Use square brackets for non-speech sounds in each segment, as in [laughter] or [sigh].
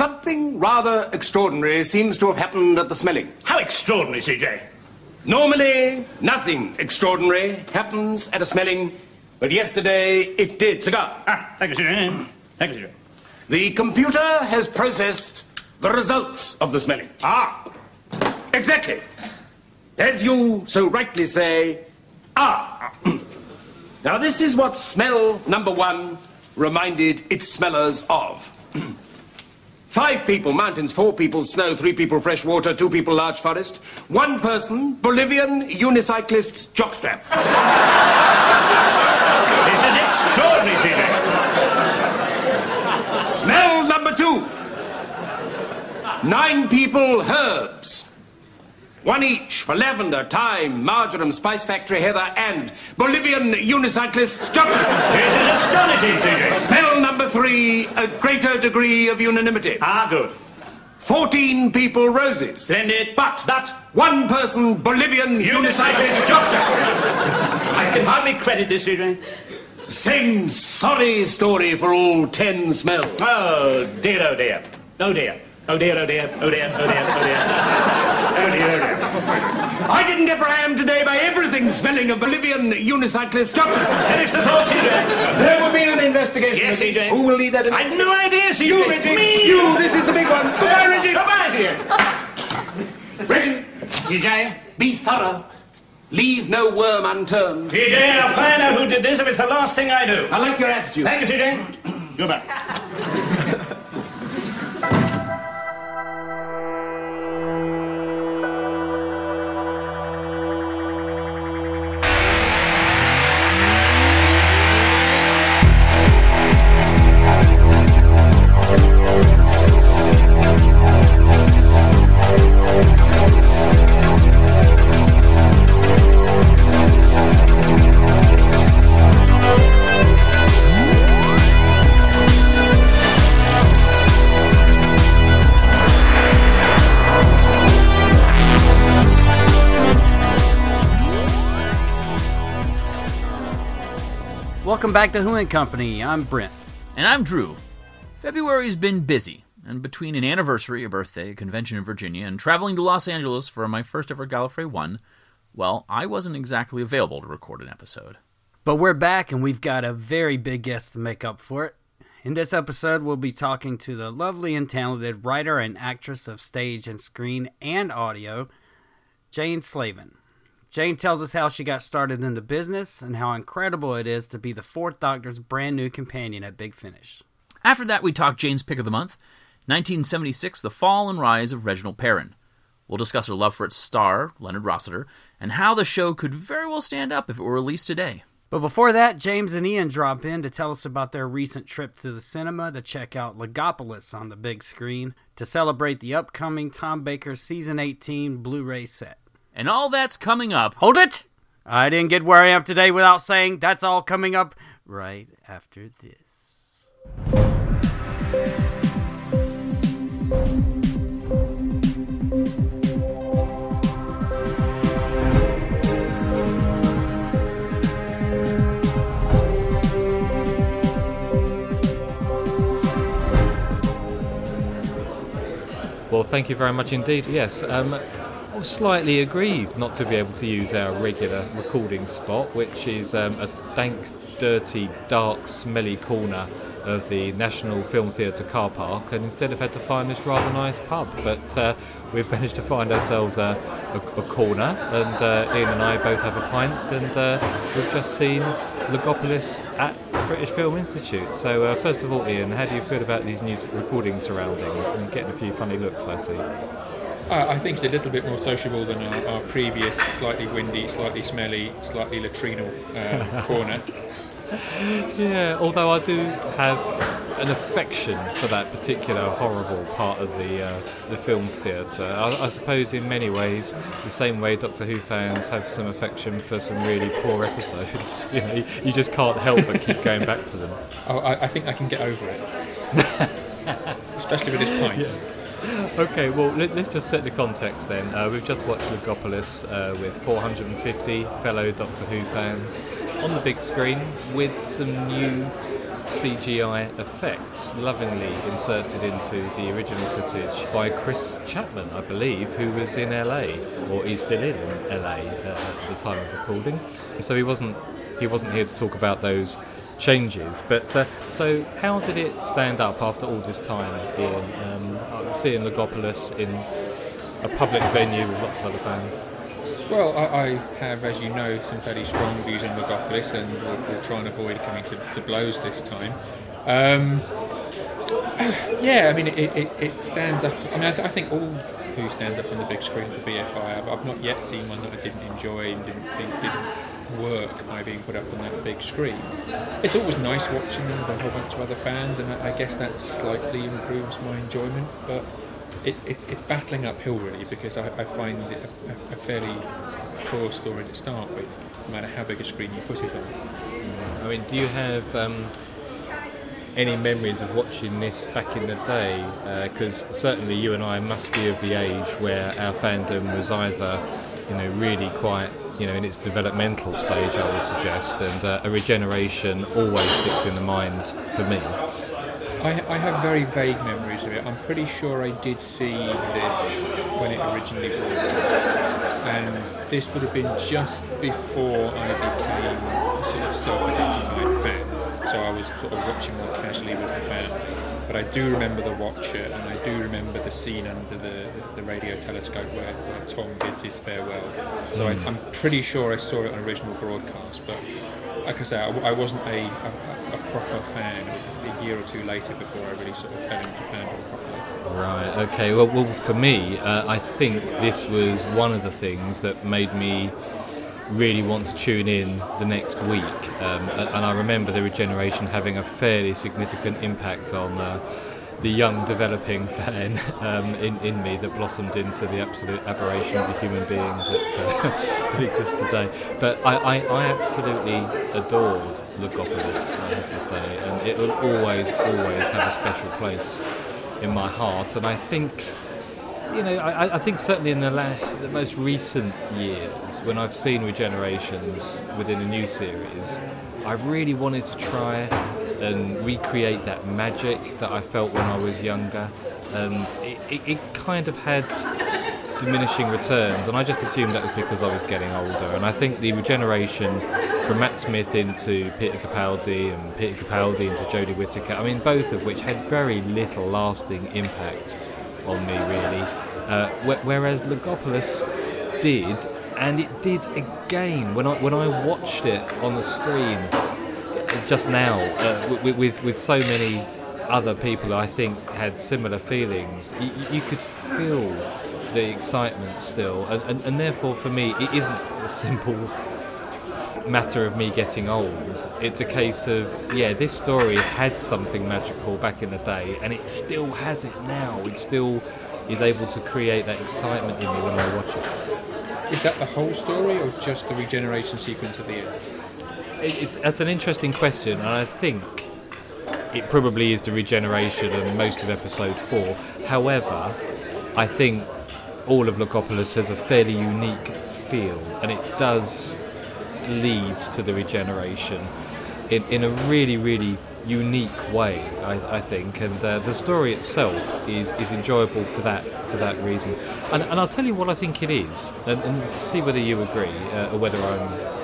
Something rather extraordinary seems to have happened at the smelling. How extraordinary, CJ. Normally, nothing extraordinary happens at a smelling, but yesterday it did. Cigar. Ah, thank you, CJ. Thank you, CJ. The computer has processed the results of the smelling. Ah, Exactly. As you so rightly say, ah. now, this is what smell number one reminded its smellers of. [clears throat] Five people, mountains, four people, snow, three people, fresh water, two people, large forest, one person, Bolivian unicyclist jockstrap. this is extraordinary, CJ. Smell number two. Nine people, herbs. One each for lavender, thyme, marjoram, spice factory, heather, and Bolivian unicyclist jockstrap. This is astonishing, CJ. Smell number three, a greater degree of unanimity. Ah, good. 14 people, roses. Send it. But, But- one person, Bolivian unicyclist jockstrap. I can hardly credit this, CJ. Same sorry story for all 10 smells. Oh, dear, oh, dear. Oh, dear. Oh, dear, oh, dear. Oh, dear, oh, dear, oh, dear. Oh, dear, oh, dear. I didn't get where I am today by everything smelling of Bolivian unicyclist jockstrap. Finish the thought, CJ. There will be an investigation. Yes, CJ. Who will lead that investigation? I've no idea, CJ. You, Reggie. Me. You, this is the big one. Goodbye, Reggie. Goodbye, CJ. Reggie, CJ. be thorough. Leave no worm unturned. CJ, I'll find out who did this if it's the last thing I do. I like your attitude. Thank you, CJ. Goodbye. [laughs] Welcome back to Who and Company. I'm Brent. And I'm Drew. February's been busy, and between an anniversary, a birthday, a convention in Virginia, and traveling to Los Angeles for my first ever Gallifrey 1, well, I wasn't exactly available to record an episode. But we're back and we've got a very big guest to make up for it. In this episode, we'll be talking to the lovely and talented writer and actress of stage and screen and audio, Jane Slavin. Jane tells us how she got started in the business and how incredible it is to be the Fourth Doctor's brand new companion at Big Finish. After that, we talk Jane's pick of the month 1976, The Fall and Rise of Reginald Perrin. We'll discuss her love for its star, Leonard Rossiter, and how the show could very well stand up if it were released today. But before that, James and Ian drop in to tell us about their recent trip to the cinema to check out Logopolis on the big screen to celebrate the upcoming Tom Baker Season 18 Blu ray set. And all that's coming up. Hold it! I didn't get where I am today without saying that's all coming up right after this. Well, thank you very much indeed. Yes, um, I was slightly aggrieved not to be able to use our regular recording spot, which is um, a dank, dirty, dark, smelly corner of the National Film Theatre car park, and instead have had to find this rather nice pub. But uh, we've [laughs] managed to find ourselves a, a, a corner, and uh, Ian and I both have a pint, and uh, we've just seen Logopolis at British Film Institute. So, uh, first of all, Ian, how do you feel about these new recording surroundings? We're getting a few funny looks, I see. Uh, I think it's a little bit more sociable than our, our previous slightly windy, slightly smelly, slightly latrinal uh, [laughs] corner. Yeah, although I do have an affection for that particular horrible part of the uh, the film theatre. I, I suppose in many ways, the same way Doctor Who fans have some affection for some really poor episodes. [laughs] you know, you just can't help but keep going back to them. Oh, I, I think I can get over it. [laughs] Especially with this pint. [laughs] Okay, well, let, us just set the context then. Uh, we've just watched Logopolis uh, with 450 fellow Doctor Who fans on the big screen with some new CGI effects lovingly inserted into the original footage by Chris Chapman, I believe, who was in LA or he's still in LA uh, at the time of recording. So he wasn't he wasn't here to talk about those changes. But uh, so, how did it stand up after all this time in um, seeing Logopolis in a public venue with lots of other fans? Well, I, I have, as you know, some fairly strong views on Logopolis, and we'll, we'll try and avoid coming to, to blows this time. Um, [sighs] yeah, I mean, it, it, it stands up. I mean, I, th- I think all who stands up on the big screen at the BFI. I've, I've not yet seen one that I didn't enjoy and didn't didn't work by being put up on that big screen. It's always nice watching them with a whole bunch of other fans, and I, I guess that slightly improves my enjoyment. But it, it's, it's battling uphill really because I, I find it a, a, a fairly poor story to start with, no matter how big a screen you put it on. I mean, do you have um, any memories of watching this back in the day? Because certainly you and I must be of the age where our fandom was either, you know, really quite, you know, in its developmental stage, I would suggest, and uh, a regeneration always sticks in the mind for me. I, I have very vague memories of it. I'm pretty sure I did see this when it originally broadcast, and this would have been just before I became a sort of self-identified fan. So I was sort of watching more casually with the family. But I do remember the Watcher, and I do remember the scene under the, the, the radio telescope where, where Tom bids his farewell. So I, I'm pretty sure I saw it on original broadcast, but like I say, I, I wasn't a, a, a proper fan. It was a year or two later before I really sort of fell into fandom properly. Right. Okay. Well, well for me, uh, I think this was one of the things that made me really want to tune in the next week. Um, and I remember the regeneration having a fairly significant impact on. Uh, the young developing [laughs] fan um, in, in me that blossomed into the absolute aberration of the human being that, uh, [laughs] exists today. But I, I, I absolutely adored Logopolis, I have to say, and it will always, always have a special place in my heart. And I think, you know, I, I think certainly in the, la- the most recent years, when I've seen regenerations within a new series, I've really wanted to try and recreate that magic that I felt when I was younger. And it, it, it kind of had diminishing returns, and I just assumed that was because I was getting older. And I think the regeneration from Matt Smith into Peter Capaldi and Peter Capaldi into Jodie Whittaker, I mean, both of which had very little lasting impact on me, really. Uh, wh- whereas Logopolis did, and it did again when I when I watched it on the screen just now uh, with, with with so many other people I think had similar feelings. You, you could feel the excitement still, and, and, and therefore for me it isn't a simple matter of me getting old. It's a case of yeah, this story had something magical back in the day, and it still has it now. It still is able to create that excitement in me when I watch it. Is that the whole story, or just the regeneration sequence at the end? It's that's an interesting question, and I think it probably is the regeneration and most of episode four. However, I think all of Logopolis has a fairly unique feel, and it does leads to the regeneration in, in a really, really unique way, I, I think. And uh, the story itself is, is enjoyable for that for that reason. And, and I'll tell you what I think it is, and, and see whether you agree uh, or whether I'm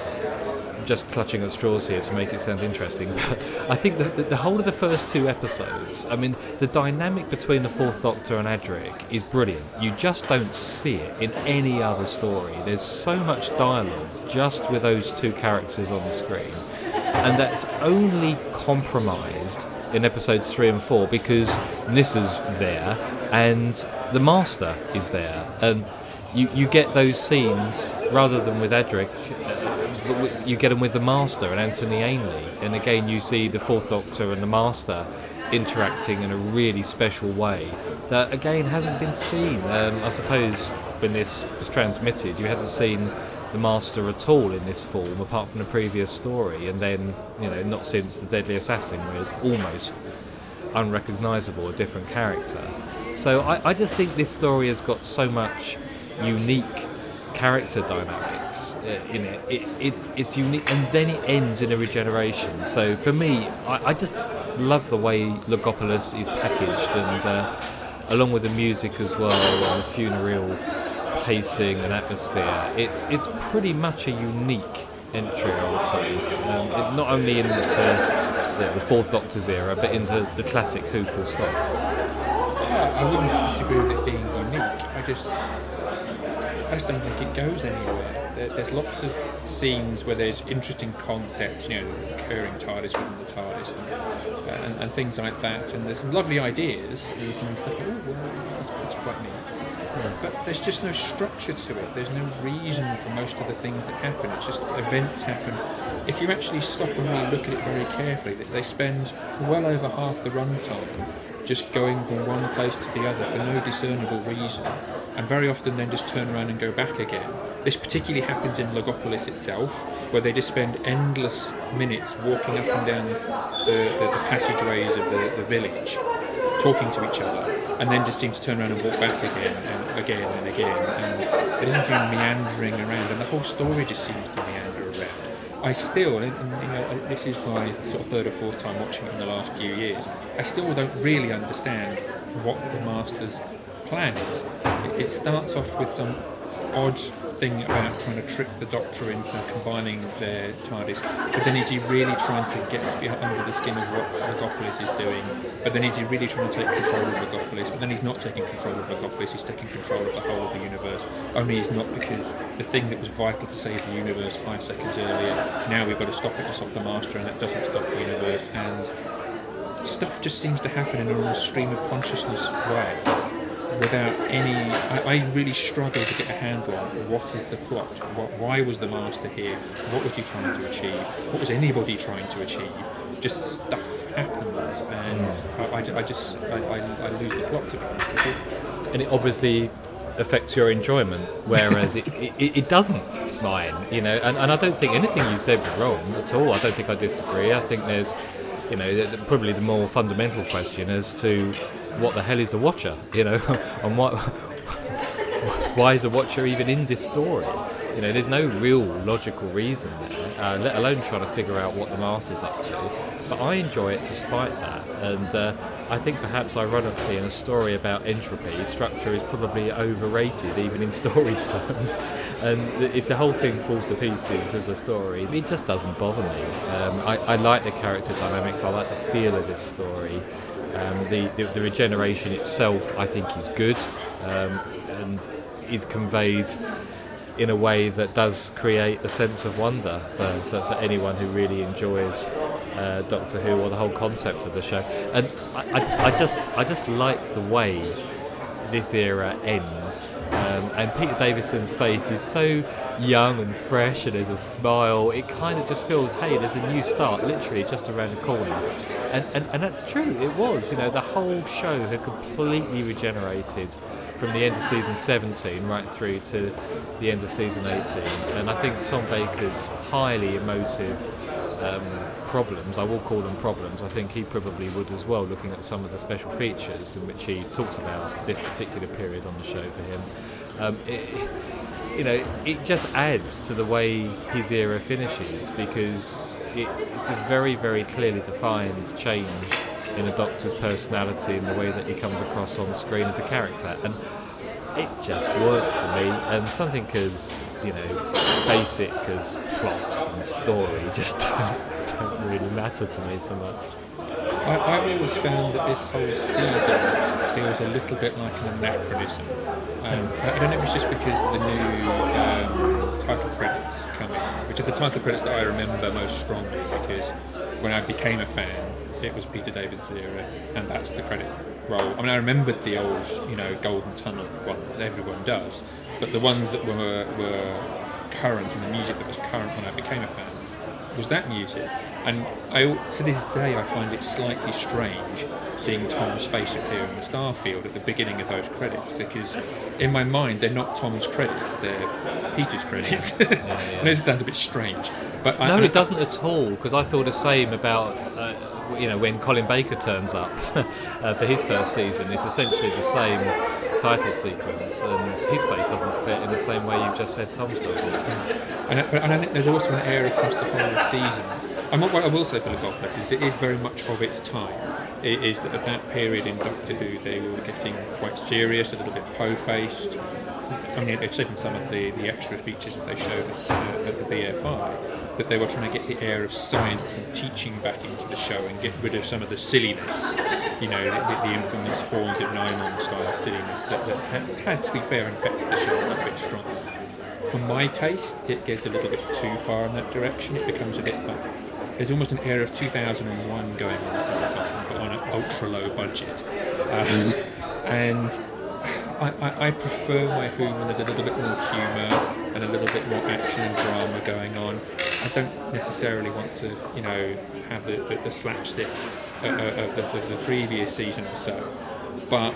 just clutching at straws here to make it sound interesting. [laughs] But I think the, the, whole of the first two episodes, I mean, the dynamic between the Fourth Doctor and Adric is brilliant. You just don't see it in any other story. There's so much dialogue just with those two characters on the screen, and that's only compromised in episodes three and four because Nyssa's there and the Master is there, and you, you get those scenes rather than with Adric you get them with the Master and Anthony Ainley, and again you see the Fourth Doctor and the Master interacting in a really special way that again hasn't been seen. Um, I suppose when this was transmitted, you hadn't seen the Master at all in this form, apart from the previous story, and then you know not since the Deadly Assassin, where it's almost unrecognisable, a different character. So I, I just think this story has got so much unique character dynamics uh, in it. it. It's it's unique, and then it ends in a regeneration. So for me, I, I just love the way Logopolis is packaged, and uh, along with the music as well, and the funereal pacing and atmosphere. It's it's pretty much a unique entry, I would say. Um, it, not only into the, the Fourth Doctor's era, but into the classic Who full stop. Yeah, I wouldn't disagree with it just, I just don't think it goes anywhere. There, there's lots of scenes where there's interesting concepts, you know, the recurring TARDIS within the TARDIS, and, and, and things like that. And there's some lovely ideas. There's some stuff. Oh, well, that's, that's quite neat. But there's just no structure to it. There's no reason for most of the things that happen. It's just events happen. If you actually stop and really look at it very carefully, they spend well over half the runtime just going from one place to the other for no discernible reason, and very often then just turn around and go back again. This particularly happens in Logopolis itself, where they just spend endless minutes walking up and down the, the, the passageways of the, the village, talking to each other, and then just seem to turn around and walk back again and again and again, and it doesn't seem meandering around, and the whole story just seems to meander around. I still, and, you know, this is my sort of third or fourth time watching it in the last few years. I still don't really understand what the Master's plan is. It, it starts off with some odd thing about trying to trick the Doctor into combining their TARDIS, but then is he really trying to get under the skin of what Logopolis is doing? But then is he really trying to take control of Logopolis? But then he's not taking control of Logopolis, he's taking control of the whole of the universe. Only he's not because the thing that was vital to save the universe five seconds earlier, now we've got to stop it to stop the Master, and that doesn't stop the universe. And stuff just seems to happen in a stream of consciousness way without any. I, I really struggle to get a handle on what is the plot. What, why was the master here? What was he trying to achieve? What was anybody trying to achieve? Just stuff happens, and hmm. I, I I just I, I, I lose the plot to be honest with you. and it obviously affects your enjoyment, whereas it, it, it doesn't mine, you know. And, and I don't think anything you said was wrong at all. I don't think I disagree. I think there's, you know, probably the more fundamental question as to what the hell is the Watcher, you know, [laughs] and what. Why is the Watcher even in this story? You know, there's no real logical reason there, uh, let alone trying to figure out what the Master's up to. But I enjoy it despite that, and uh, I think perhaps ironically, in a story about entropy, structure is probably overrated even in [laughs] story terms. And if the whole thing falls to pieces as a story, it just doesn't bother me. Um, I, I like the character dynamics. I like the feel of this story. Um, the, the the regeneration itself, I think, is good um, and is conveyed in a way that does create a sense of wonder for, for, for anyone who really enjoys uh, Doctor Who or the whole concept of the show. And I, I, I just I just like the way this era ends. Um, and Peter Davison's face is so young and fresh, and there's a smile. It kind of just feels, hey, there's a new start, literally just around the corner. And, and, and that's true, it was. You know, the whole show had completely regenerated from the end of season 17 right through to the end of season 18. And I think Tom Baker's highly emotive um, problems, I will call them problems, I think he probably would as well, looking at some of the special features in which he talks about this particular period on the show for him. Um, it, you know, it just adds to the way his era finishes because it, it's a very, very clearly defined change in a doctor's personality and the way that he comes across on screen as a character. And it just worked for me. And something as you know basic as plot and story [laughs] just don't, don't really matter to me so much. I, I've always found that this whole season feels a little bit like an anachronism. Um, I don't know if it's just because the new um, title credits come in, which are the title credits that I remember most strongly because when I became a fan, it was Peter Davison's era, and that's the credit roll. I mean, I remembered the old, you know, Golden Tunnel ones, everyone does, but the ones that were, were current and the music that was current when I became a fan was that music. And I, to this day, I find it slightly strange seeing Tom's face appear in the Starfield at the beginning of those credits because, in my mind, they're not Tom's credits; they're Peter's credits. [laughs] I know this sounds a bit strange, but No, and it doesn't at all because I feel the same about uh, you know, when Colin Baker turns up [laughs] uh, for his first season, it's essentially the same title sequence, and his face doesn't fit in the same way you've just said Tom's done. And, I- and I think there's also an air across the whole season. And what, what I will say for Logopolis is it is very much of its time. It is that at that period in Doctor Who, they were getting quite serious, a little bit po-faced. I mean, they've in some of the, the extra features that they showed us uh, at the BFI that they were trying to get the air of science and teaching back into the show and get rid of some of the silliness, you know, the, the, infamous Horns of Nimon style silliness that, that had, had, to be fair, infected the show a bit strongly for my taste, it gets a little bit too far in that direction. It becomes a bit like there's almost an air of 2001 going on sometimes, but on an ultra low budget. Um, [laughs] and I, I, prefer my Who when there's a little bit more humour and a little bit more action and drama going on. I don't necessarily want to, you know, have the, the, the slapstick uh, uh, of the, the, previous season or so. But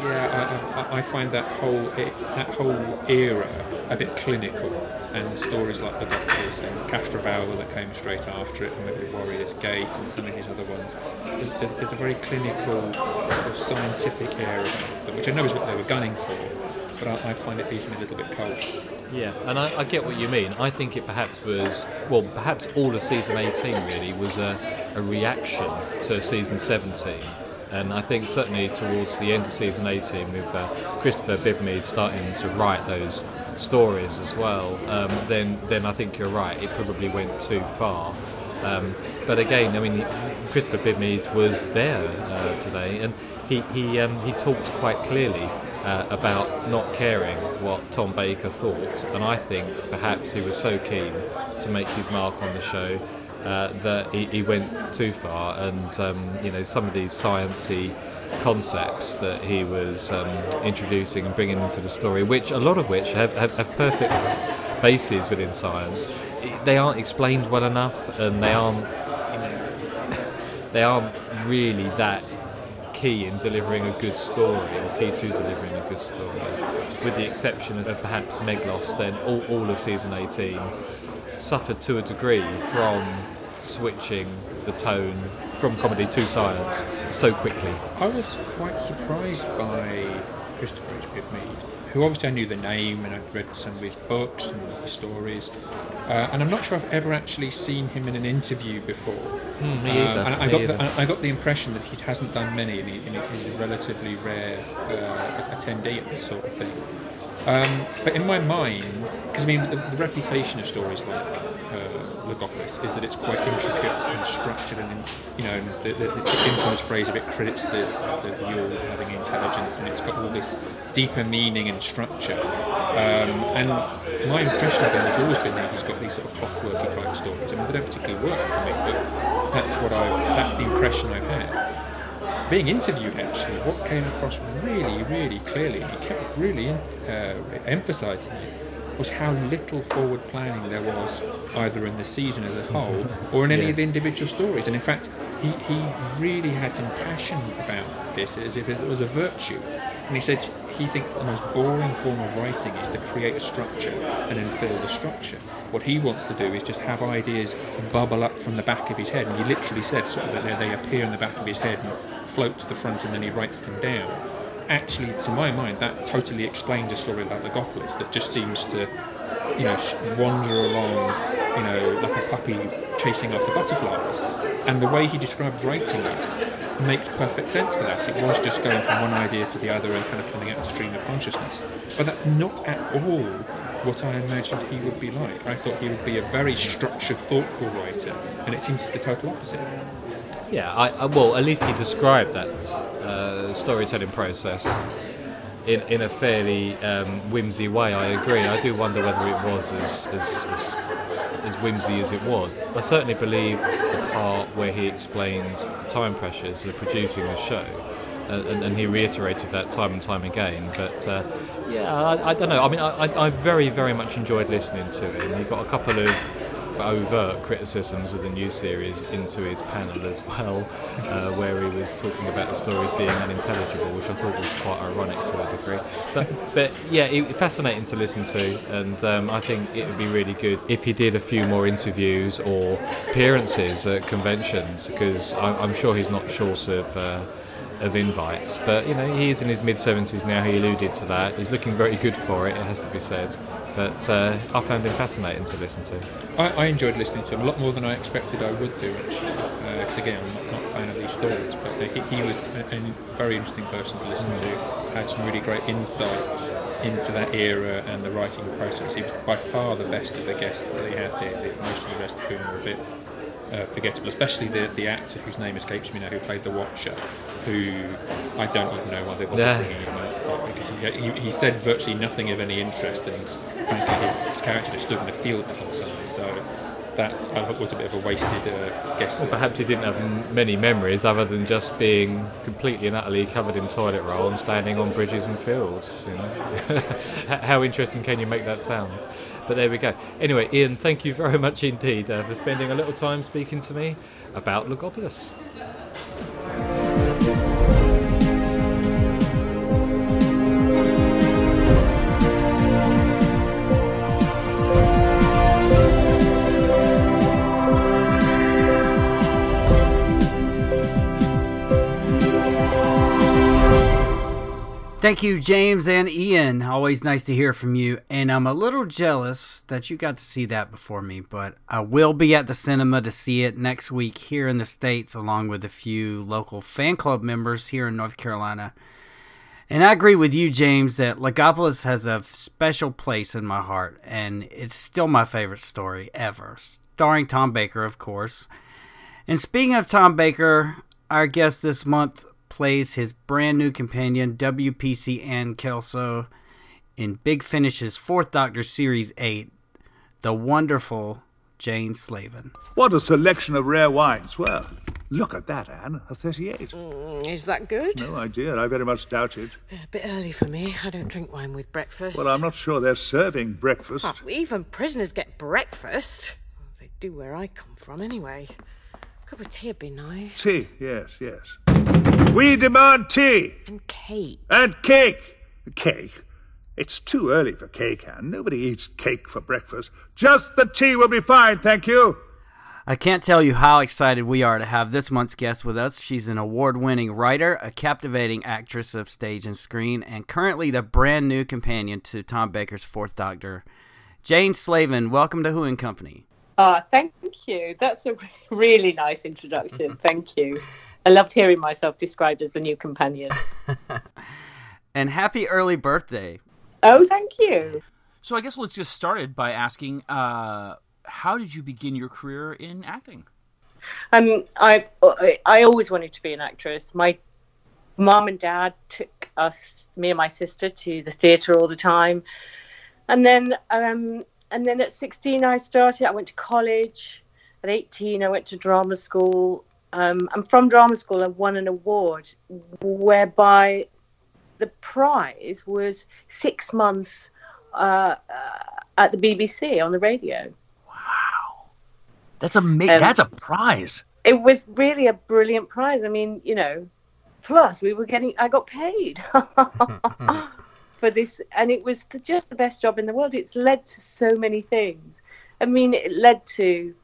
yeah, I, I, I find that whole that whole era a bit clinical, and stories like The Doctors and Castrovalva that came straight after it, and with Warrior's Gate and some of these other ones. There's, there's- a very clinical, sort of scientific air about them, which I know is what they were gunning for, but I, I find it me a little bit cold. Yeah, and I, I get what you mean. I think it perhaps was, well, perhaps all of season 18 really was a, a reaction to season 17. And I think certainly towards the end of season 18, with uh, Christopher Bidmead starting to write those stories as well, um, then then I think you're right. It probably went too far. Um, but again, I mean, Christopher Bidmead was there uh, today, and he he um, he talked quite clearly uh, about not caring what Tom Baker thought, and I think perhaps he was so keen to make his mark on the show uh, that he, he went too far, and um, you know some of these sciencey concepts that he was um, introducing and bringing into the story, which a lot of which have, have, have perfect bases within science, they aren't explained well enough, and they aren't you know, [laughs] they aren't really that key in delivering a good story or key to delivering a good story. With the exception of perhaps Meglos, then all, all of season 18 suffered to a degree from switching the tone from comedy to science so quickly. I was quite surprised by Christopher H. Bidmead, who obviously I knew the name and I'd read some of his books and his stories. Uh, and I'm not sure I've ever actually seen him in an interview before. Hmm, me Um, either, and I me got, either. the, I got the impression that he hasn't done many and he, and he's a relatively rare uh, attendee at this sort of thing. Um, but in my mind, because I mean, the, the reputation of stories like Logopolis is that it's quite intricate and structured, and you know, the, the, the infamous phrase of it credits the, the viewer with having intelligence, and it's got all this deeper meaning and structure. Um, and my impression of him has always been that he's got these sort of clockworky type stories. I mean, they don't particularly work for me, but that's what I've, that's the impression I've had being interviewed actually, what came across really, really clearly, he kept really uh, emphasising it, was how little forward planning there was either in the season as a whole or in any of the individual stories. And in fact, he, he really had some passion about this as if it was a virtue. And he said he thinks that the most boring form of writing is to create a structure and then fill the structure. What he wants to do is just have ideas bubble up from the back of his head. And he literally said sort of that they appear in the back of his head and float to the front and then he writes them down. Actually, to my mind, that totally explains a story like the Logopolis that just seems to, you know, wander along, you know, like a puppy chasing after butterflies. And the way he describes writing it makes perfect sense for that. It was just going from one idea to the other and kind of coming out of stream of consciousness. But that's not at all what I imagined he would be like. I thought he would be a very structured, thoughtful writer, and it seems it's the total opposite. Yeah, I, I, well, at least he described that uh, storytelling process in, in a fairly um, whimsy way. I agree. I do wonder whether it was as, as, as, as whimsy as it was. I certainly believed the part where he explained the time pressures of producing the show. Uh, and, and he reiterated that time and time again. But uh, yeah, I, I don't know. I mean, I, I, very, very much enjoyed listening to him. He got a couple of overt criticisms of the new series into his panel as well, uh, where he was talking about the stories being unintelligible, which I thought was quite ironic to a degree. But, but yeah, it, fascinating to listen to, and um, I think it would be really good if he did a few more interviews or appearances at conventions, because I'm, I'm sure he's not short of. Uh, of invites. But you know, he is in his mid 70s now. He alluded to that. He's looking very good for it. It has to be said. But uh, I found him fascinating to listen to. I, I, enjoyed listening to him a lot more than I expected I would do. Actually, because uh, again, I'm not, not, a fan of these stories, but uh, he, he, was a, a, very interesting person to listen to. Had some really great insights into that era and the writing process. He was by far the best of the guests that they had here. Most of the rest of whom were a bit uh, forgettable, especially the, the actor whose name escapes me now, who played the Watcher, who I don't even know why they were yeah. bringing him up because he, he, he, said virtually nothing of any interest, and frankly, his character just stood in the field the whole time. So that I was a bit of a wasted uh, guess. Well, perhaps he didn't have many memories other than just being completely and utterly covered in toilet roll and standing on bridges and fields. You know? [laughs] How interesting can you make that sound? But there we go. Anyway, Ian, thank you very much indeed uh, for spending a little time speaking to me about Logopolis. Thank you, James and Ian. Always nice to hear from you. And I'm a little jealous that you got to see that before me, but I will be at the cinema to see it next week here in the States, along with a few local fan club members here in North Carolina. And I agree with you, James, that Logopolis has a special place in my heart, and it's still my favorite story ever. Starring Tom Baker, of course. And speaking of Tom Baker, our guest this month plays his brand new companion, WPC Ann Kelso, in Big Finish's Fourth Doctor Series 8, the wonderful Jane Slavin. What a selection of rare wines. Well, look at that, Anne, a 38. Mm, is that good? No idea. I very much doubt it. A bit early for me. I don't drink wine with breakfast. Well, I'm not sure they're serving breakfast. Oh, even prisoners get breakfast. They do where I come from, anyway. A cup of tea would be nice. Tea, yes, yes. We demand tea. And cake. And cake. Cake. It's too early for cake, Anne. Nobody eats cake for breakfast. Just the tea will be fine, thank you. I can't tell you how excited we are to have this month's guest with us. She's an award winning writer, a captivating actress of stage and screen, and currently the brand new companion to Tom Baker's Fourth Doctor. Jane Slavin, welcome to Who and Company. Ah, thank you. That's a [laughs] really nice introduction. thank you. I loved hearing myself described as the new companion. [laughs] and happy early birthday. Oh, thank you. So I guess let's just start by asking, uh, how did you begin your career in acting? Um, I I always wanted to be an actress. My mom and dad took us, me and my sister, to the theatre all the time, and then um, and then at 16 I started. I went to college. At 18 I went to drama school, um, and from drama school, I won an award whereby the prize was six months uh, uh, at the BBC on the radio. Wow, that's a ma- um, that's a prize. It was really a brilliant prize. I mean, you know, plus we were getting, I got paid [laughs] [laughs] for this, and it was just the best job in the world. It's led to so many things. I mean, it led to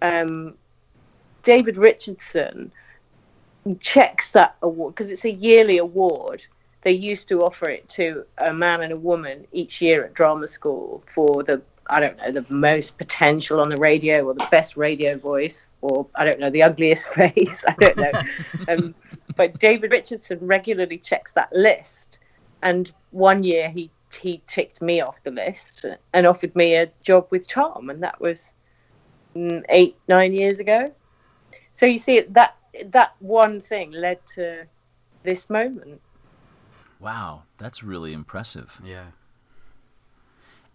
um, David Richardson checks that award because it's a yearly award. They used to offer it to a man and a woman each year at drama school for the I don't know the most potential on the radio or the best radio voice or I don't know the ugliest [laughs] face. I don't know. [laughs] um, but David Richardson regularly checks that list, and one year he he ticked me off the list and offered me a job with Charm, and that was mm, eight nine years ago. So you see that that one thing led to this moment. Wow, that's really impressive. Yeah.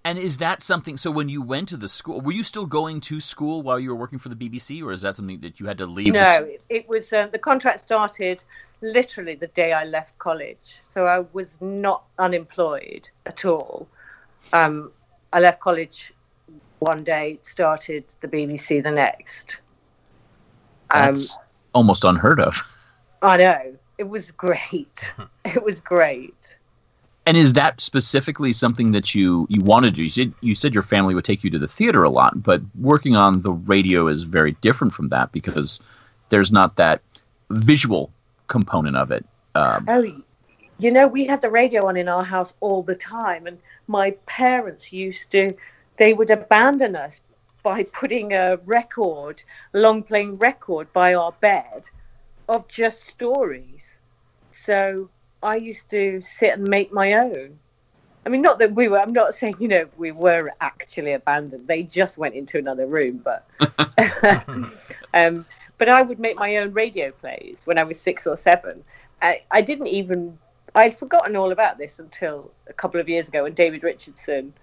And is that something? So when you went to the school, were you still going to school while you were working for the BBC, or is that something that you had to leave? No, it, it was uh, the contract started literally the day I left college, so I was not unemployed at all. Um, I left college one day started the BBC the next. Um, That's almost unheard of. I know. It was great. [laughs] it was great. And is that specifically something that you you wanted to do? You said you said your family would take you to the theater a lot, but working on the radio is very different from that because there's not that visual component of it. Um, Oh, you know, we had the radio on in our house all the time, and my parents used to, they would abandon us by putting a record, a long playing record by our bed of just stories. So I used to sit and make my own. I mean, not that we were, I'm not saying, you know, we were actually abandoned. They just went into another room, but. [laughs] [laughs] um, but I would make my own radio plays when I was six or seven. I, I didn't even I'd forgotten all about this until a couple of years ago when David Richardson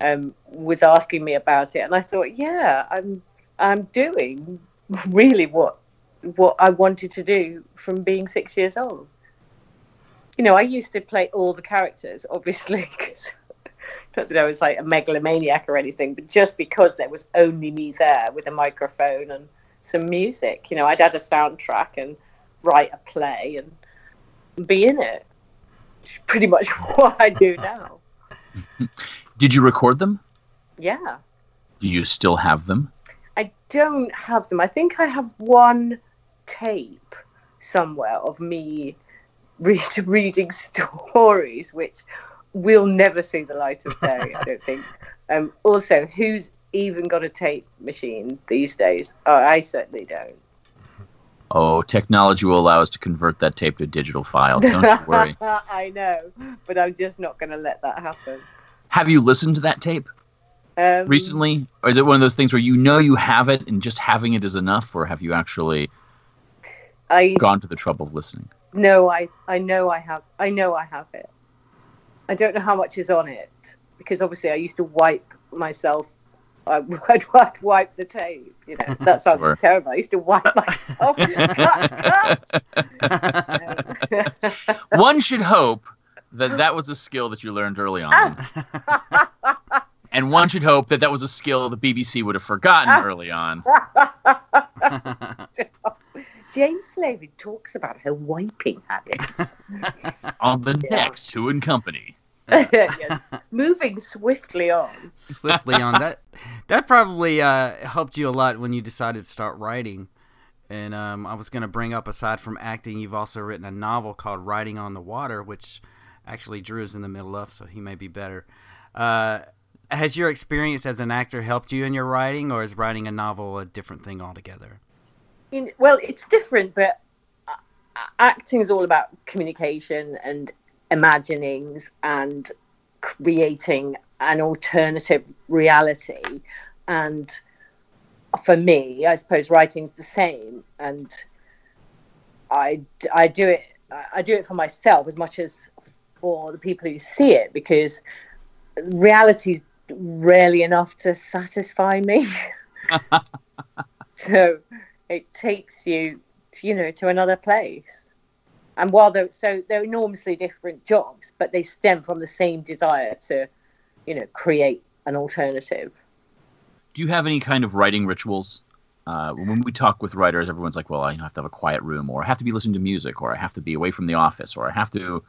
um, was asking me about it, and I thought, yeah, I'm I'm doing [laughs] really what what I wanted to do from being six years old. You know, I used to play all the characters, obviously, [laughs] because not that I was like a megalomaniac or anything, but just because there was only me there with a microphone and some music. You know, I'd add a soundtrack and write a play and be in it. It's pretty much [laughs] what I do now. Did you record them? Yeah. Do you still have them? I don't have them. I think I have one tape somewhere of me [laughs] read, reading stories, which will never see the light of day, I don't think. [laughs] Um, also, who's even got a tape machine these days? Oh, I certainly don't. Oh, technology will allow us to convert that tape to a digital file. Don't you worry. [laughs] I know, but I'm just not going to let that happen. Have you listened to that tape Um, recently, or is it one of those things where you know you have it and just having it is enough, or have you actually I gone to the trouble of listening? No, I I know I have I know I have it. I don't know how much is on it because obviously I used to wipe myself. I, [laughs] I'd, I'd wipe the tape. You know [laughs] that sounds Sure. terrible. I used to wipe myself. [laughs] cut, cut. One should hope that that was a skill that you learned early on. [laughs] and one should hope that that was a skill the BBC would have forgotten early on. [laughs] Jane Slavin talks about her wiping habits. [laughs] On the next Who and Company. yes. Moving swiftly on. Swiftly on that. That probably uh, helped you a lot when you decided to start writing. And um, I was going to bring up, aside from acting, you've also written a novel called Writing on the Water, which actually Drew is in the middle of, so he may be better. Uh, has your experience as an actor helped you in your writing, or is writing a novel a different thing altogether? in, well, it's different, but uh, acting is all about communication and imaginings and creating an alternative reality. And for me, I suppose writing's the same. And I, I do it. I do it for myself as much as for the people who see it because reality is rarely enough to satisfy me. [laughs] so it takes you, to, you know, to another place. And while they're so they're enormously different jobs, but they stem from the same desire to, you know, create an alternative. Do you have any kind of writing rituals? Uh, when we talk with writers, everyone's like, "Well, I have to have a quiet room, or I have to be listening to music, or I have to be away from the office, or I have to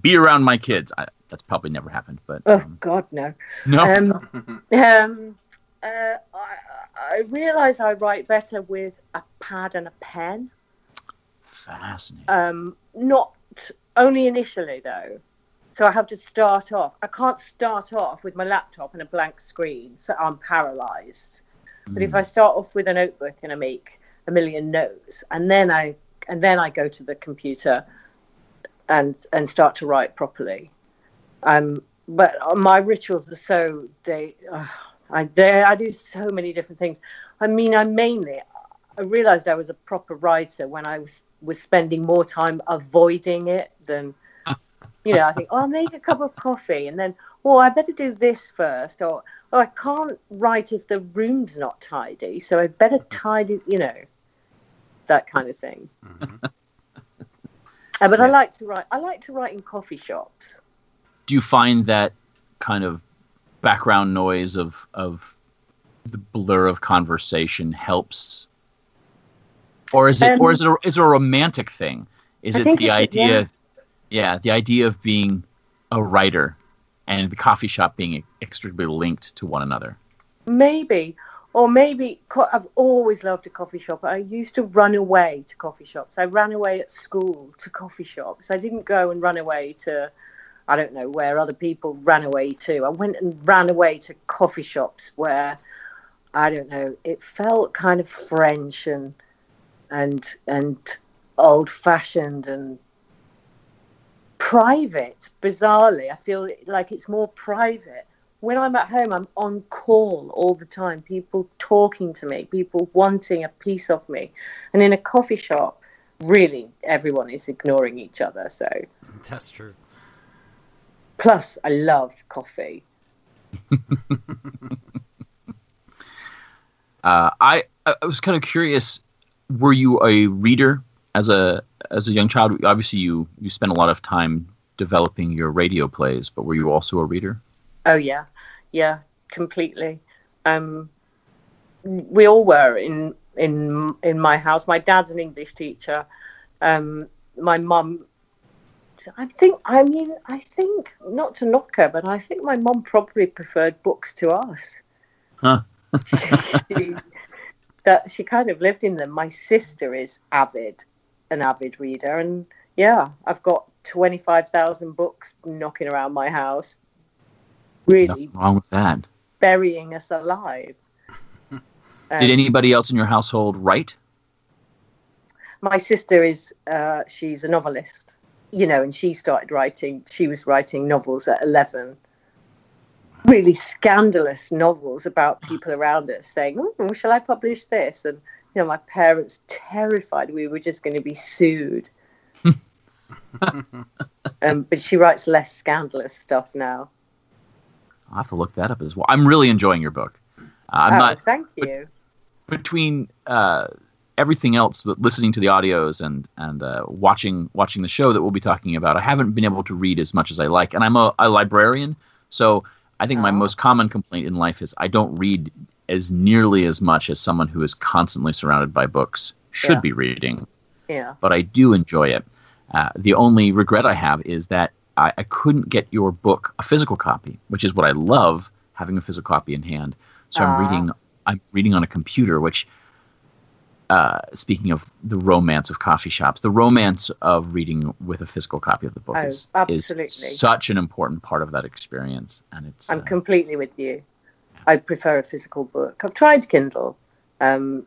be around my kids." I, that's probably never happened, but Oh um, God, no. no. Um, [laughs] um, uh, I, I realise I write better with a pad and a pen. Fascinating. Um, not only initially though. So I have to start off. I can't start off with my laptop and a blank screen, so I'm paralysed. But if I start off with a notebook and I make a million notes, and then I and then I go to the computer and and start to write properly. Um, but my rituals are so they, uh, I they, I do so many different things. I mean, I mainly I realised I was a proper writer when I was was spending more time avoiding it than [laughs] you know. I think, oh, I'll make a cup of coffee, and then, oh, I better do this first, or oh, I can't write if the room's not tidy, so I better [laughs] tidy, you know, that kind of thing. Uh, but I like to write. I like to write in coffee shops. Do you find that kind of background noise of of the blur of conversation helps, or is it or Um, is it a, is it a romantic thing? Is I it the it's a- idea? yeah, the idea of being a writer and the coffee shop being inextricably linked to one another. Maybe, or maybe co- I've always loved a coffee shop. I used to run away to coffee shops. I ran away at school to coffee shops. I didn't go and run away to, I don't know, where other people ran away to. I went and ran away to coffee shops where, I don't know, it felt kind of French and and and old fashioned and private. Bizarrely, I feel like it's more private when I'm at home, I'm on call all the time. People talking to me, people wanting a piece of me. And in a coffee shop, really, everyone is ignoring each other. So, [laughs] That's true. plus, I love coffee. [laughs] Uh, I I I was kind of curious. Were you a reader as a as a young child? Obviously, you you spent a lot of time developing your radio plays, but were you also a reader? Oh yeah, yeah, completely. Um, we all were in in in my house. My dad's an English teacher. Um, my mum. I think. I mean, I think not to knock her, but I think my mum probably preferred books to us. Huh. [laughs] she, that she kind of lived in them. My sister is avid, an avid reader, and yeah, I've got twenty five thousand books knocking around my house. Really Nothing wrong with that. burying us alive. [laughs] Um, Did anybody else in your household write? my sister is uh, she's a novelist, you know, and she started writing. She was writing novels at eleven. Really scandalous novels about people around us saying, "Oh, shall I publish this?" And you know, my parents terrified we were just going to be sued. [laughs] um, but she writes less scandalous stuff now. I'll have to look that up as well. I'm really enjoying your book. Uh, I'm oh, not thank you. between uh, everything else, but listening to the audios and and uh, watching watching the show that we'll be talking about. I haven't been able to read as much as I like, and I'm a, a librarian, so I think my Oh. most common complaint in life is I don't read as nearly as much as someone who is constantly surrounded by books should Yeah. be reading. Yeah. But I do enjoy it. Uh, the only regret I have is that I, I couldn't get your book a physical copy, which is what I love having a physical copy in hand. So I'm reading. I'm reading on a computer, which. Uh, speaking of the romance of coffee shops, the romance of reading with a physical copy of the book Oh, is, absolutely. is such an important part of that experience, and it's I'm uh, completely with you. I prefer a physical book. I've tried Kindle, um,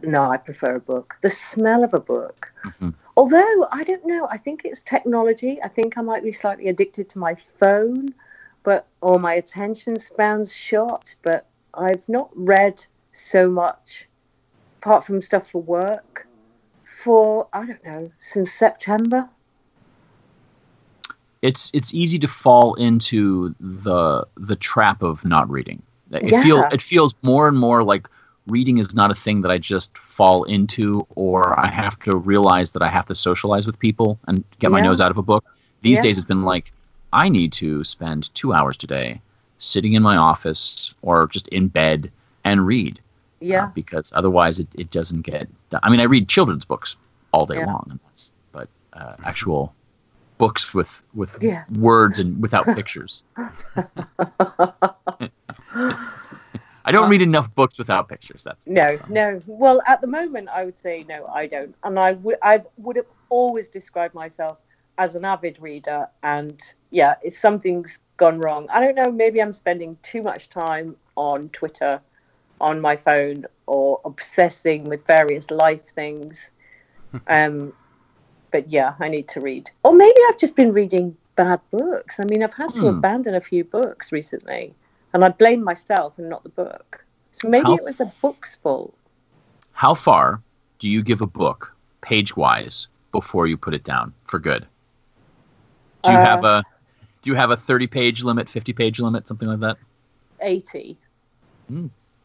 but no, I prefer a book. The smell of a book. Mhm. Although I don't know, I think it's technology. I think I might be slightly addicted to my phone, but or my attention span's shot. But I've not read so much, apart from stuff for work, for I don't know since September. it's it's easy to fall into the the trap of not reading. It Yeah. feels it feels more and more like reading is not a thing that I just fall into, or I have to realize that I have to socialize with people and get my nose out of a book. These Yeah. days, it's been like I need to spend two hours today sitting in my office or just in bed and read. uh, Yeah. because otherwise, it, it doesn't get. Done. I mean, I read children's books all day Yeah. long, and that's but uh, actual books with with Yeah. words and without pictures. [laughs] [laughs] I don't read enough books without pictures. That's No, no. Well, at the moment, I would say no, I don't. And I would, I would have always described myself as an avid reader. And yeah, if something's gone wrong, I don't know. Maybe I'm spending too much time on Twitter, on my phone, or obsessing with various life things. [laughs] um, but yeah, I need to read. Or maybe I've just been reading bad books. I mean, I've had to Hmm. abandon a few books recently, and I blame myself and not the book. So maybe How it was the book's fault. How far do you give a book, page wise, before you put it down for good? Do you Uh, have a do you have a thirty page limit, fifty page limit, something like that? 80.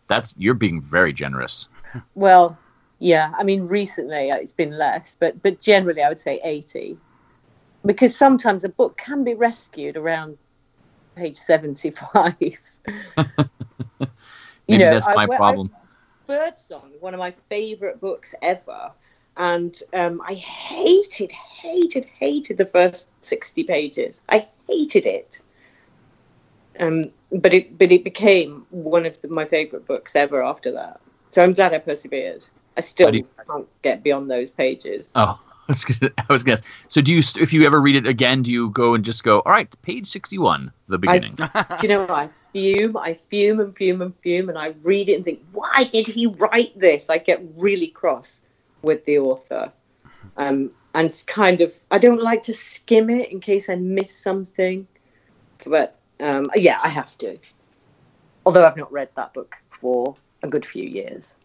That's you're being very generous. [laughs] Well, yeah, I mean, recently uh, it's been less, but, but generally I would say 80. Because sometimes a book can be rescued around page 75. [laughs] Maybe know, that's I- my I- problem. Birdsong, one of my favourite books ever, and um, I hated, hated, hated the first sixty pages. I hated it. Um, but it but it became one of the, my favourite books ever after that. So I'm glad I persevered. I still you- can't get beyond those pages. Oh, I [laughs] was gonna, I was gonna. So do you? If you ever read it again, do you go and just go? All right, page sixty-one, the I, beginning. do you know what? I fume, I fume and fume and fume, and I read it and think, why did he write this? I get really cross with the author. Um, and it's kind of, I don't like to skim it in case I miss something. But um, yeah, I have to. Although I've not read that book for a good few years.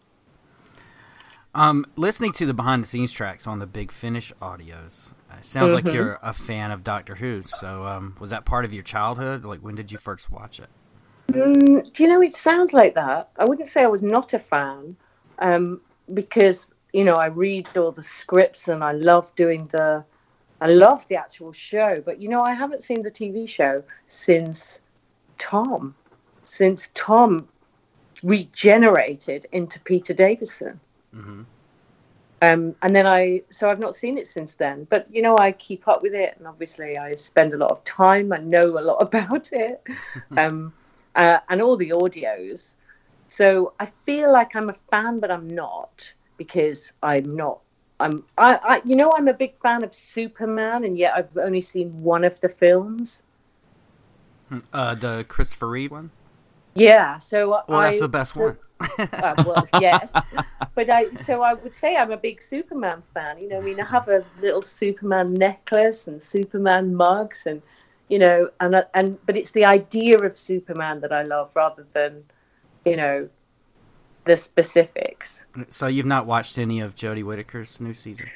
Um, listening to the behind the scenes tracks on the Big Finish audios, uh, it sounds like Mhm. you're a fan of Doctor Who. So, um, was that part of your childhood? Like, when did you first watch it? Mm, do you know, it sounds like that. I wouldn't say I was not a fan um, because, you know, I read all the scripts and I love doing the, I love the actual show. But, you know, I haven't seen the TV show since Tom, since Tom regenerated into Peter Davison. Hmm Um, and then I, so I've not seen it since then. But you know, I keep up with it, and obviously I spend a lot of time. I know a lot [laughs] about it, [laughs] um, uh, and all the audios. So I feel like I'm a fan, but I'm not because I'm not. I'm, I, I, you know, I'm a big fan of Superman, and yet I've only seen one of the films. Uh, the Christopher Reeve one. Yeah, so Well, that's the best so- one. uh, well, yes, [laughs] but I so I would say I'm a big Superman fan. You know, I mean, I have a little Superman necklace and Superman mugs, and you know, and and but it's the idea of Superman that I love rather than, you know, the specifics. So you've not watched any of Jodie Whittaker's new season?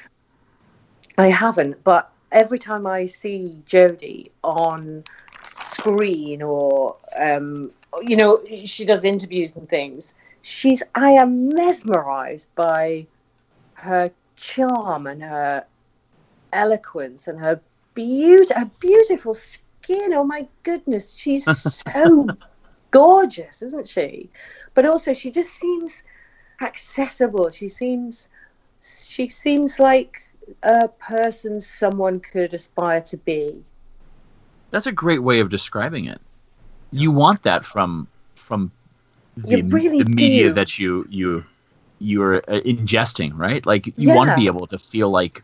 I haven't, but every time I see Jodie on screen or um, you know she does interviews and things, she's I am mesmerized by her charm and her eloquence and her beauty, her beautiful skin. Oh my goodness, she's [laughs] so gorgeous, isn't she? But also, she just seems accessible. She seems she seems like a person someone could aspire to be. That's a great way of describing it. You want that from from the, really the media do. that you you you're uh, ingesting, right? Like you want to be able to feel like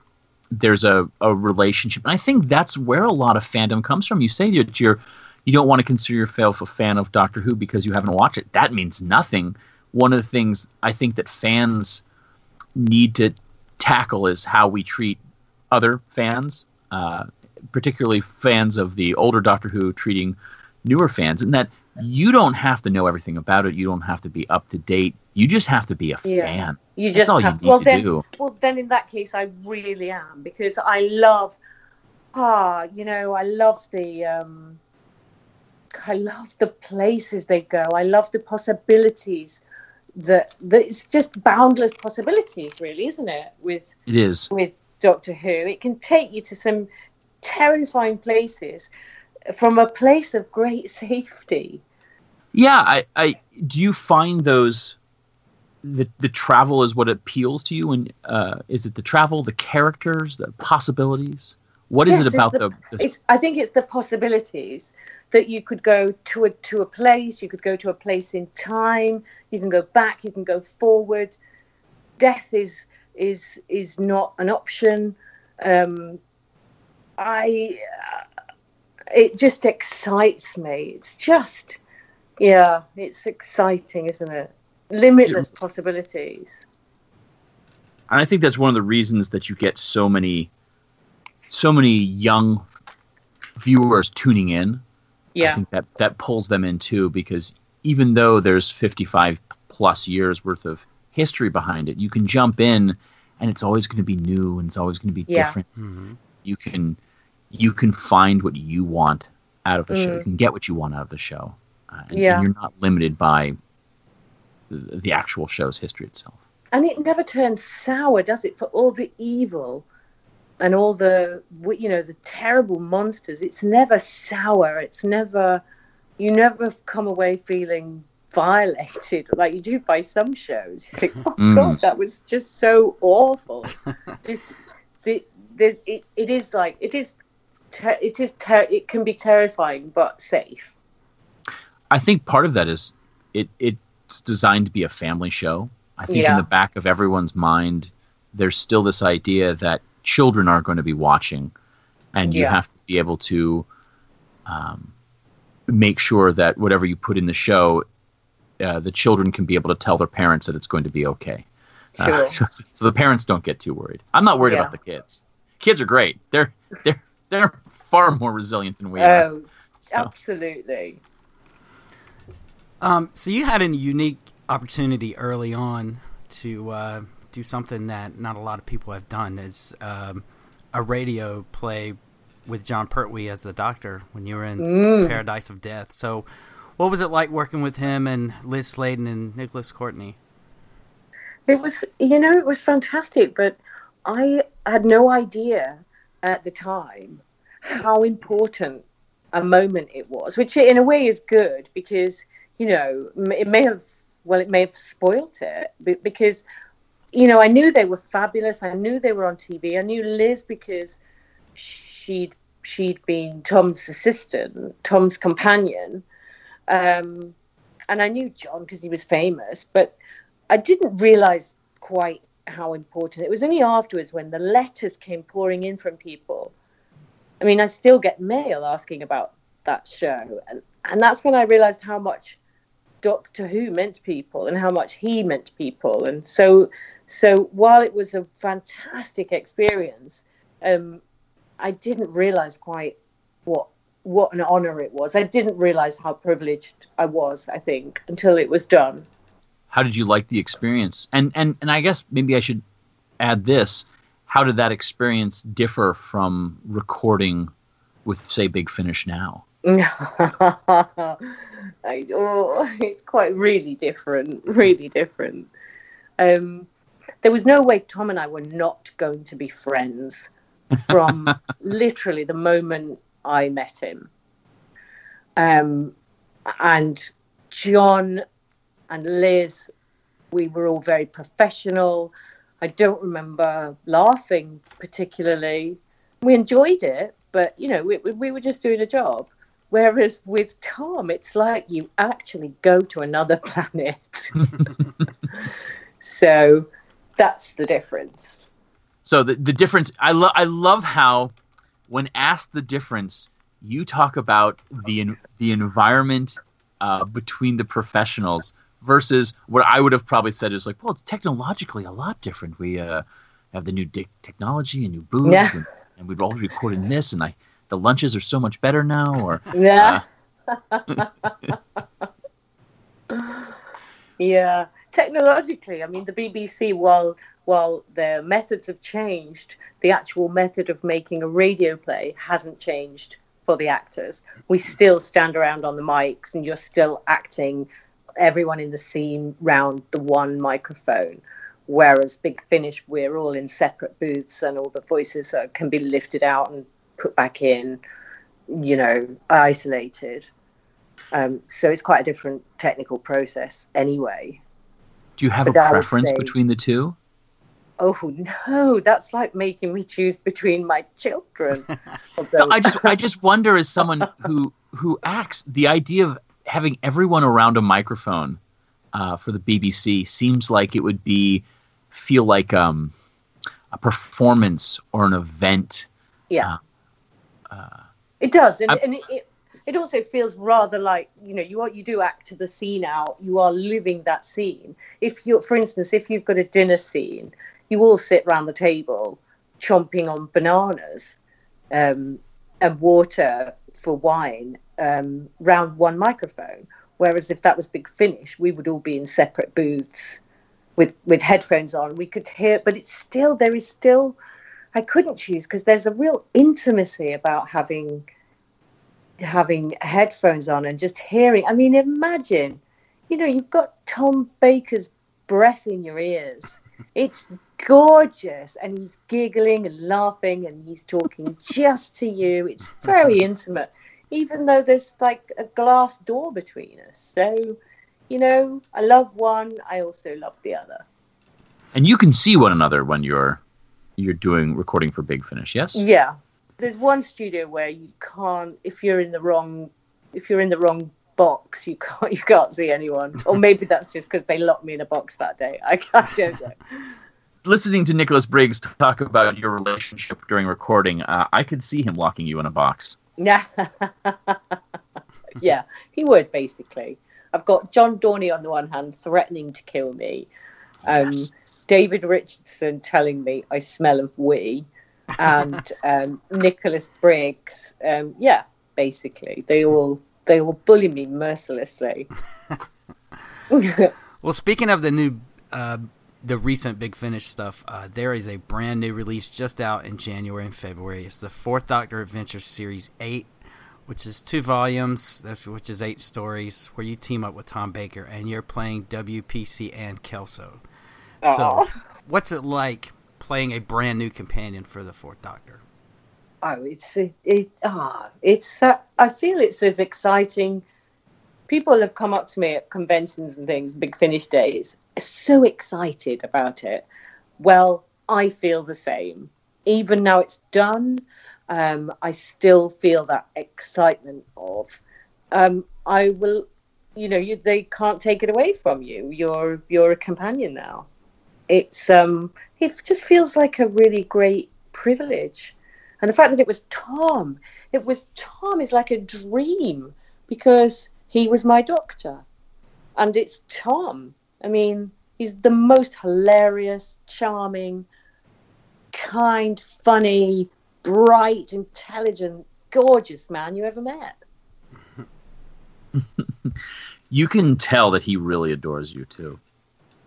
there's a, a relationship, and I think that's where a lot of fandom comes from. You say that you're you don't want to consider yourself a fan of Doctor Who because you haven't watched it. That means nothing. One of the things I think that fans need to tackle is how we treat other fans, uh, particularly fans of the older Doctor Who treating newer fans, and that you don't have to know everything about it. You don't have to be up to date. You just have to be a Yeah. fan. You That's just all have you Well, to then, do. well, then in that case, I really am because I love. Ah, you know, I love the. Um, I love the places they go. I love the possibilities. That that it's just boundless possibilities, really, isn't it? With It is. with Doctor Who. It can take you to some terrifying places from a place of great [laughs] safety. Yeah, I, I do you find those the the travel is what appeals to you and uh, is it the travel, the characters, the possibilities? What is Yes, it about the- the, the It's I think it's the possibilities that you could go to a to a place, you could go to a place in time, you can go back, you can go forward. Death is is is not an option. Um, I it just excites me. It's just yeah, it's exciting, isn't it? Limitless possibilities. and I think that's one of the reasons that you get so many so many young viewers tuning in. Yeah, I think that that pulls them in too because even though there's 55 plus years worth of history behind it, you can jump in and it's always going to be new and it's always going to be Yeah. different. hmm You can you can find what you want out of the show. Mm. You can get what you want out of the show. Uh, and, and you're not limited by the, the actual show's history itself. and it never turns sour, does it? For all the evil and all the you know the terrible monsters, it's never sour. It's never you never come away feeling violated like you do by some shows. [laughs] You think, oh Mm. god, that was just so awful. [laughs] this, the, the, it, it is like it is, ter- it is ter- it can be terrifying but safe. I think part of that is it it's designed to be a family show. I think in the back of everyone's mind, there's still this idea that children are going to be watching, and you Yeah. have to be able to um, make sure that whatever you put in the show, uh, the children can be able to tell their parents that it's going to be okay. Uh, so, [laughs] so the parents don't get too worried. I'm not worried Yeah. about the kids. Kids are great. They're they're they're far more resilient than we are. Oh, So- absolutely. Um, so you had a unique opportunity early on to uh, do something that not a lot of people have done. Is um, a radio play with Jon Pertwee as the doctor when you were in Mm. Paradise of Death. So, what was it like working with him and Liz Sladen and Nicholas Courtney? It was, you know, it was fantastic, but I had no idea at the time how important a moment it was, which in a way is good because, you know, it may have, well, it may have spoilt it because, you know, I knew they were fabulous. I knew they were on TV. I knew Liz because she'd she'd been Tom's assistant, Tom's companion, um, and I knew John because he was famous, but I didn't realize quite how important it was. Only afterwards when the letters came pouring in from people. I mean, I still get mail asking about that show, and and that's when I realized how much Doctor Who meant people and how much he meant people, and so so while it was a fantastic experience, um, I didn't realize quite what what an honor it was. I didn't realize how privileged I was. I think until it was done. how did you like the experience and and and i guess maybe i should add this how did that experience differ from recording with say big finish now [laughs] I, oh, it's quite really different, really different. Um, there was no way Tom and I were not going to be friends from [laughs] literally the moment I met him. Um, and John and Liz, we were all very professional. I don't remember laughing particularly. We enjoyed it, but you know, we, we were just doing a job. Whereas with Tom, it's like you actually go to another [laughs] planet. so that's the difference. so the, the difference I, lo- I love how when asked the difference you talk about the the environment uh, between the professionals versus what I would have probably said is like well it's technologically a lot different we uh, have the new di- technology and new booths Yeah. and, and we've all recorded this and I the lunches are so much better now or [laughs] Yeah. [laughs] yeah. Technologically, I mean, the BBC, while while their methods have changed, the actual method of making a radio play hasn't changed for the actors. We still stand around on the mics, and you're still acting everyone in the scene round the one microphone. Whereas Big Finish, we're all in separate booths, and all the voices are, can be lifted out and put back in. You know, isolated. Um, so it's quite a different technical process anyway. do you have a But I preference say- between the two Oh no, that's like making me choose between my children. [laughs] Although, No, I just I just wonder as someone [laughs] who who acts the idea of having everyone around a microphone uh, for the BBC seems like it would be feel like um, a performance or an event. yeah, it does, and, and it, it also feels rather like you know you are you do act to the scene out. You are living that scene. If you, for instance, if you've got a dinner scene, you all sit round the table chomping on bananas um, and water for wine um, round one microphone. Whereas if that was Big Finish, we would all be in separate booths with with headphones on. We could hear, but it's still there is still. I couldn't choose because there's a real intimacy about having having headphones on and just hearing. I mean, imagine, you know, you've got Tom Baker's breath in your ears. It's gorgeous, and he's giggling and laughing, and he's talking just to you. It's very [laughs] intimate, even though there's like a glass door between us. So, you know, I love one, I also love the other. And you can see one another when you're you're doing recording for Big Finish, yes? Yeah. There's one studio where you can't if you're in the wrong if you're in the wrong box, you can't [laughs] you can't see anyone. Or maybe that's just because they locked me in a box that day. I, I don't know. [laughs] Listening to Nicholas Briggs talk about your relationship during recording, uh, I could see him locking you in a box. Yeah. [laughs] yeah, he would basically. I've got John Dorney on the one hand threatening to kill me. Um, Yes. David Richardson telling me I smell of wee, and [laughs] um, Nicholas Briggs. Um, yeah, basically, they all they all bully me mercilessly. [laughs] Well, speaking of the new, uh, the recent Big Finish stuff, uh, there is a brand new release just out in January and February. It's the Fourth Doctor Adventure Series 8, which is two volumes, which is eight stories, where you team up with Tom Baker and you're playing WPC Ann Kelso. So, what's it like playing a brand new companion for the Fourth Doctor? Oh, it's it, it ah, it's uh, I feel it's as exciting. People have come up to me at conventions and things, big finish days, so excited about it. Well, I feel the same. Even now it's done, um, I still feel that excitement of. Um, I will, you know, you, they can't take it away from you. You're you're a companion now. It's um, it just feels like a really great privilege. And the fact that it was Tom, it was Tom is like a dream because he was my doctor. And it's Tom. I mean, he's the most hilarious, charming, kind, funny, bright, intelligent, gorgeous man you ever met. [laughs] You can tell that he really adores you too.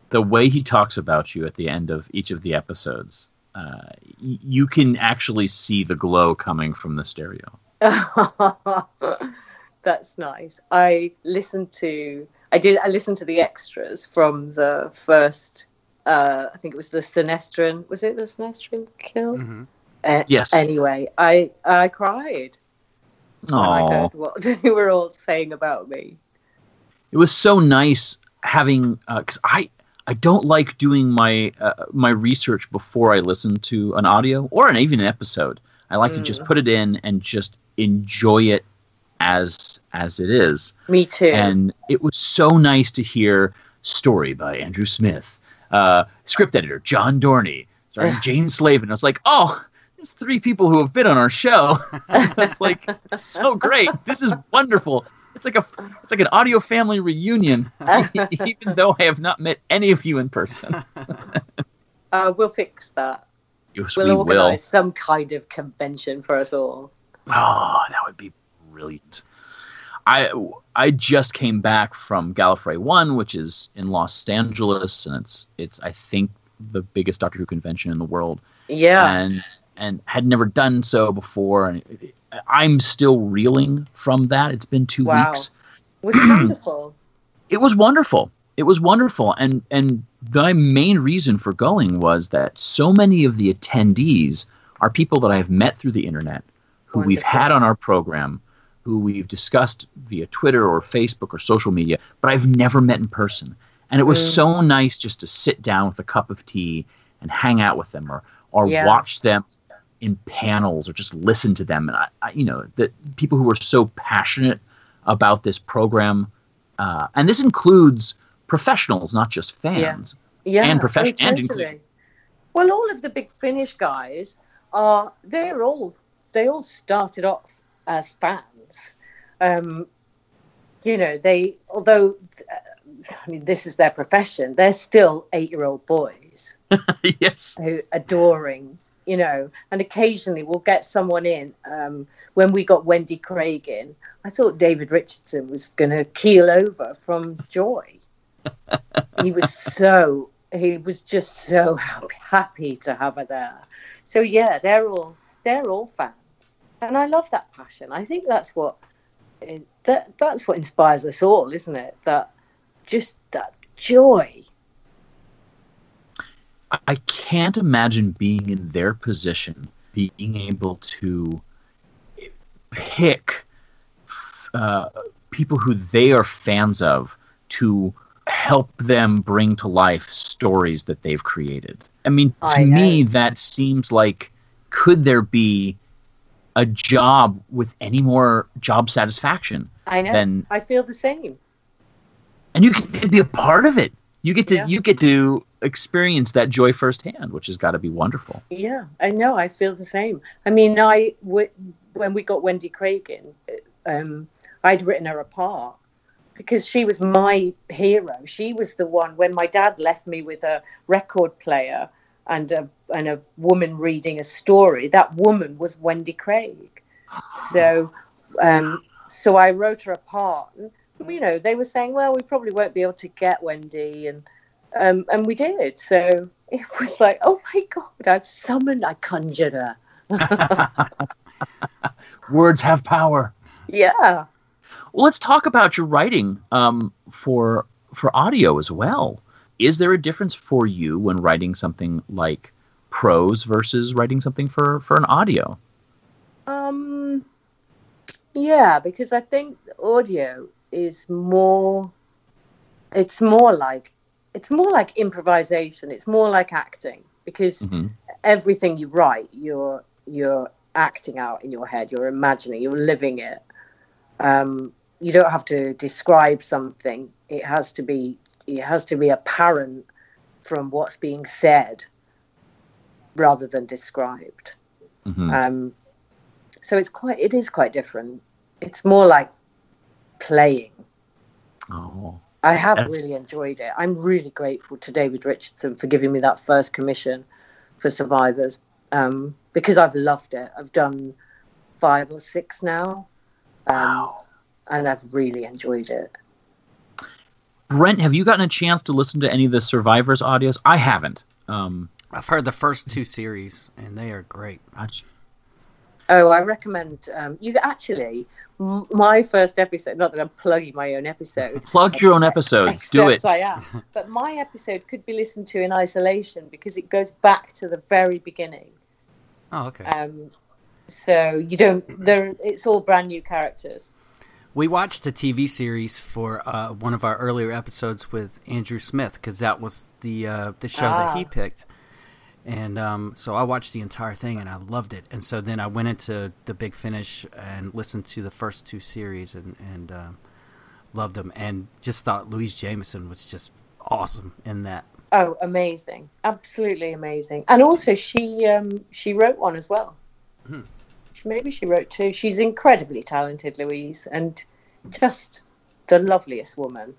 The way he talks about you at the end of each of the episodes, uh, you can actually see the glow coming from the stereo. [laughs] That's nice. I listened to I did I listened to the extras from the first uh I think it was the Sinestran was it the Sinestran kill? Mm-hmm. Uh, Yes. Anyway, I I cried when I heard what [laughs] they were all saying about me. it was so nice having because I I don't like doing my uh, my research before I listen to an audio or an even an episode. I like to just Mm. put it in and just enjoy it as as it is. Me too. And it was so nice to hear story by Andrew Smith, uh, script editor John Dorney, starring Jane Slavin. I was like, oh, it's three people who have been on our show. [laughs] it's like so great. This is wonderful. It's like a it's like an audio family reunion, [laughs] even though I have not met any of you in person. [laughs] uh, we'll fix that. Yes, We'll we organise will. some kind of convention for us all. Oh, that would be brilliant. I I just came back from Gallifrey One, which is in Los Angeles, and it's it's I think the biggest Doctor Who convention in the world, Yeah. and and had never done so before, and it- I'm still reeling from that. It's been two Wow. weeks. was it [clears throat] wonderful? It was wonderful. It was wonderful, and and the main reason for going was that so many of the attendees are people that I have met through the internet, who we've had on our program, who we've discussed via Twitter or Facebook or social media, but I've never met in person. And it was Mm. so nice just to sit down with a cup of tea and hang out with them, or or Yeah. watch them in panels, or just listen to them. And I, I you know, that people who are so passionate about this program, uh, and this includes professionals, not just fans. Yeah, And oh, and totally. include- Well, all of the big Finish guys are they're all they all started off as fans. Um, you know, they although uh, I mean this is their profession, they're still eight-year-old boys [laughs] yes. who adoring. You know, and occasionally we'll get someone in. Um, when we got Wendy Craig in, I thought David Richardson was going to keel over from joy. [laughs] he was so he was just so happy, [laughs] happy to have her there. So yeah, they're all they're all fans, and I love that passion. I think that's what that that's what inspires us all, isn't it? That just that joy. I can't imagine being in their position, being able to pick uh, people who they are fans of to help them bring to life stories that they've created. I mean, to I me, that seems like could there be a job with any more job satisfaction I know. than I feel the same. and you get to be a part of it. You get to Yeah. you get to experience that joy firsthand, which has got to be wonderful. Yeah, I know. I feel the same. I mean, I w- when we got Wendy Craig in, um, I'd written her apart because she was my hero. She was the one when my dad left me with a record player and a and a woman reading a story. That woman was Wendy Craig. So, um, so I wrote her apart. And, you know, they were saying, well, we probably won't be able to get Wendy, and um, and we did. So [laughs] it was like, oh my god, I've summoned, I conjured her. [laughs] Words have power. Yeah. Well, let's talk about your writing um, for for audio as well. Is there a difference for you when writing something like prose versus writing something for for an audio? Um, yeah, because I think audio is more. It's more like, it's more like improvisation. It's more like acting because Mhm. everything you write, you're you're acting out in your head. You're imagining. You're living it. Um, you don't have to describe something. It has to be. It has to be apparent from what's being said, rather than described. Mhm. Um, so it's quite. It is quite different. It's more like playing. Oh, I have That's- really enjoyed it. I'm really grateful to David Richardson for giving me that first commission for Survivors um, because I've loved it. I've done five or six now, um, and I've really enjoyed it. Brent, have you gotten a chance to listen to any of the Survivors audios? I haven't. Um, I've heard the first two series, and they are great. gotcha. Oh, I recommend um, you actually. m- My first episode, not that I'm plugging my own episode. [laughs] Plug your own episodes. Do it. Except I am. [laughs] But my episode could be listened to in isolation because it goes back to the very beginning. Oh, okay. Um, so you don't. There, it's all brand new characters. We watched the TV series for uh, one of our earlier episodes with Andrew Smith because that was the uh, the show that he Ah. picked, and um, so I watched the entire thing and I loved it. And so then I went into the Big Finish and listened to the first two series and and um loved them and just thought Louise Jameson was just awesome in that. Oh, amazing! Absolutely amazing. And also, she um, she wrote one as well. Hmm. Maybe she wrote two. She's incredibly talented, Louise, and just the loveliest woman.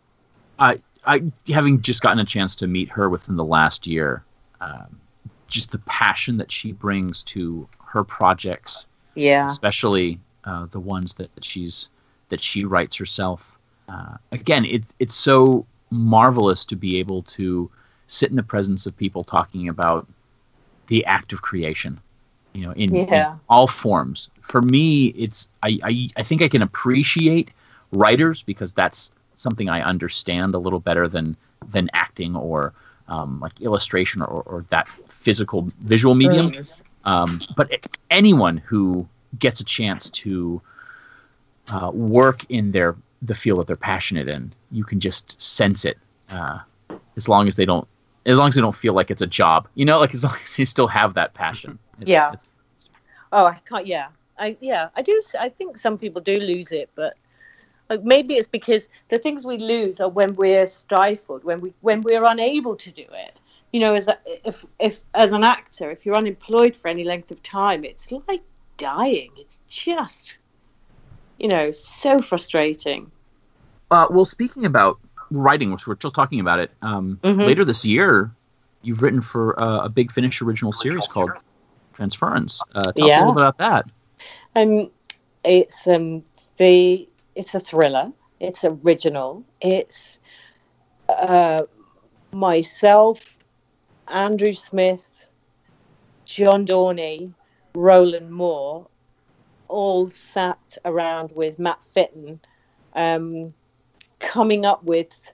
I, I, having just gotten a chance to meet her within the last year, um, just the passion that she brings to her projects, Yeah. especially uh, the ones that she's that she writes herself. Uh, again, it, it's so marvelous to be able to sit in the presence of people talking about the act of creation, you know, in, in all forms. For me, it's I, I I think I can appreciate writers because that's something I understand a little better than than acting or um, like illustration or, or that physical visual medium. Um, but anyone who gets a chance to uh, work in their the field that they're passionate in, you can just sense it. Uh, as long as they don't, as long as you don't feel like it's a job, you know, like as long as you still have that passion. [laughs] It's, Yeah. it's- Oh, I can't. Yeah, I yeah, I do. I think some people do lose it, but like maybe it's because the things we lose are when we're stifled, when we when we're unable to do it. You know, as a, if if as an actor, if you're unemployed for any length of time, it's like dying. It's just, you know, so frustrating. Uh, well, speaking about writing, which we're still talking about it, um, Mhm. later this year, you've written for uh, a big Finish original series called Transference. Uh, tell us a little bit about that. Um, it's um the it's a thriller. It's original. It's uh, myself, Andrew Smith, John Dorney, Roland Moore, all sat around with Matt Fitton, um, coming up with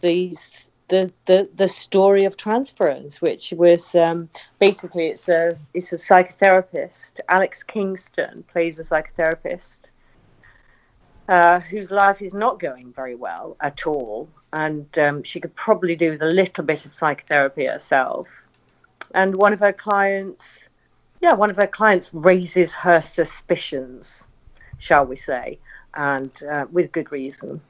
these the, the the story of transference, which was um, basically it's a it's a psychotherapist. Alex Kingston plays a psychotherapist, uh, whose life is not going very well at all, and um, she could probably do with a little bit of psychotherapy herself. And one of her clients, yeah, one of her clients raises her suspicions, shall we say, and uh, with good reason.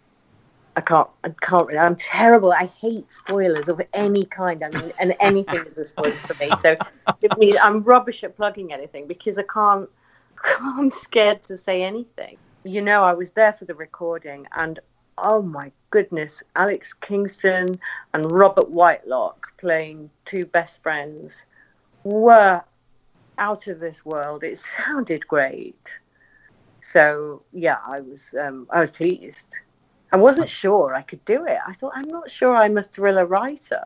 I can't, I can't really, I'm terrible. I hate spoilers of any kind. I mean, and anything is a spoiler for me. So I mean, I'm rubbish at plugging anything because I can't, [laughs] I'm scared to say anything. You know, I was there for the recording and oh my goodness, Alex Kingston and Robert Whitelock playing two best friends were out of this world. It sounded great. So yeah, I was um, I was pleased. I wasn't sure I could do it. I thought I'm not sure I'm a thriller writer.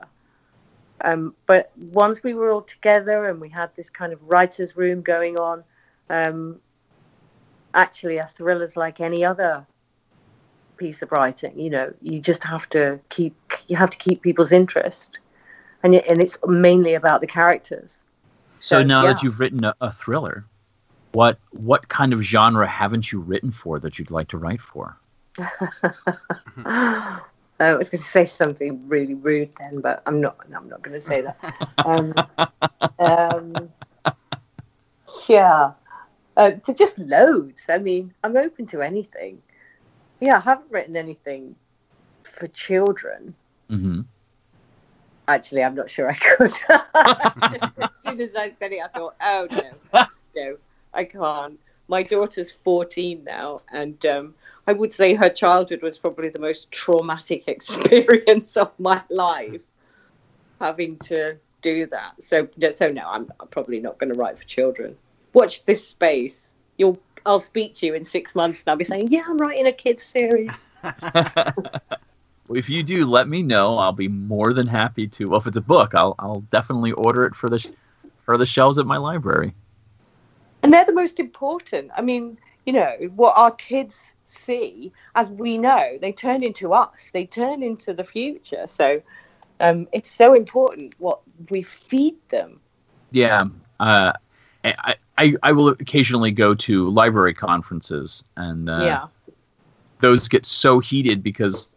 Um, but once we were all together and we had this kind of writers' room going on, um, actually a thriller's like any other piece of writing. You know, you just have to keep you have to keep people's interest, and and it's mainly about the characters. So, So, now yeah. that you've written a, a thriller, what what kind of genre haven't you written for that you'd like to write for? [laughs] I was going to say something really rude then, but I'm not. I'm not going to say that. Um, [laughs] um, yeah, uh, just loads. I mean, I'm open to anything. Yeah, I haven't written anything for children. hmm Actually, I'm not sure I could. [laughs] as soon as I said it, I thought, oh no, no, I can't. My daughter's 14 now, and um, I would say her childhood was probably the most traumatic [laughs] experience of my life, having to do that. So, so no, I'm probably not going to write for children. Watch this space. You'll, I'll speak to you in six months, and I'll be saying, yeah, I'm writing a kids series. [laughs] If you do, let me know. I'll be more than happy to. Well, if it's a book, I'll I'll definitely order it for the sh- for the shelves at my library. and they're the most important. I mean, you know, what our kids see, as we know, they turn into us. They turn into the future. So um, it's so important what we feed them. Yeah, uh, I, I I will occasionally go to library conferences, and uh, yeah, those get so heated because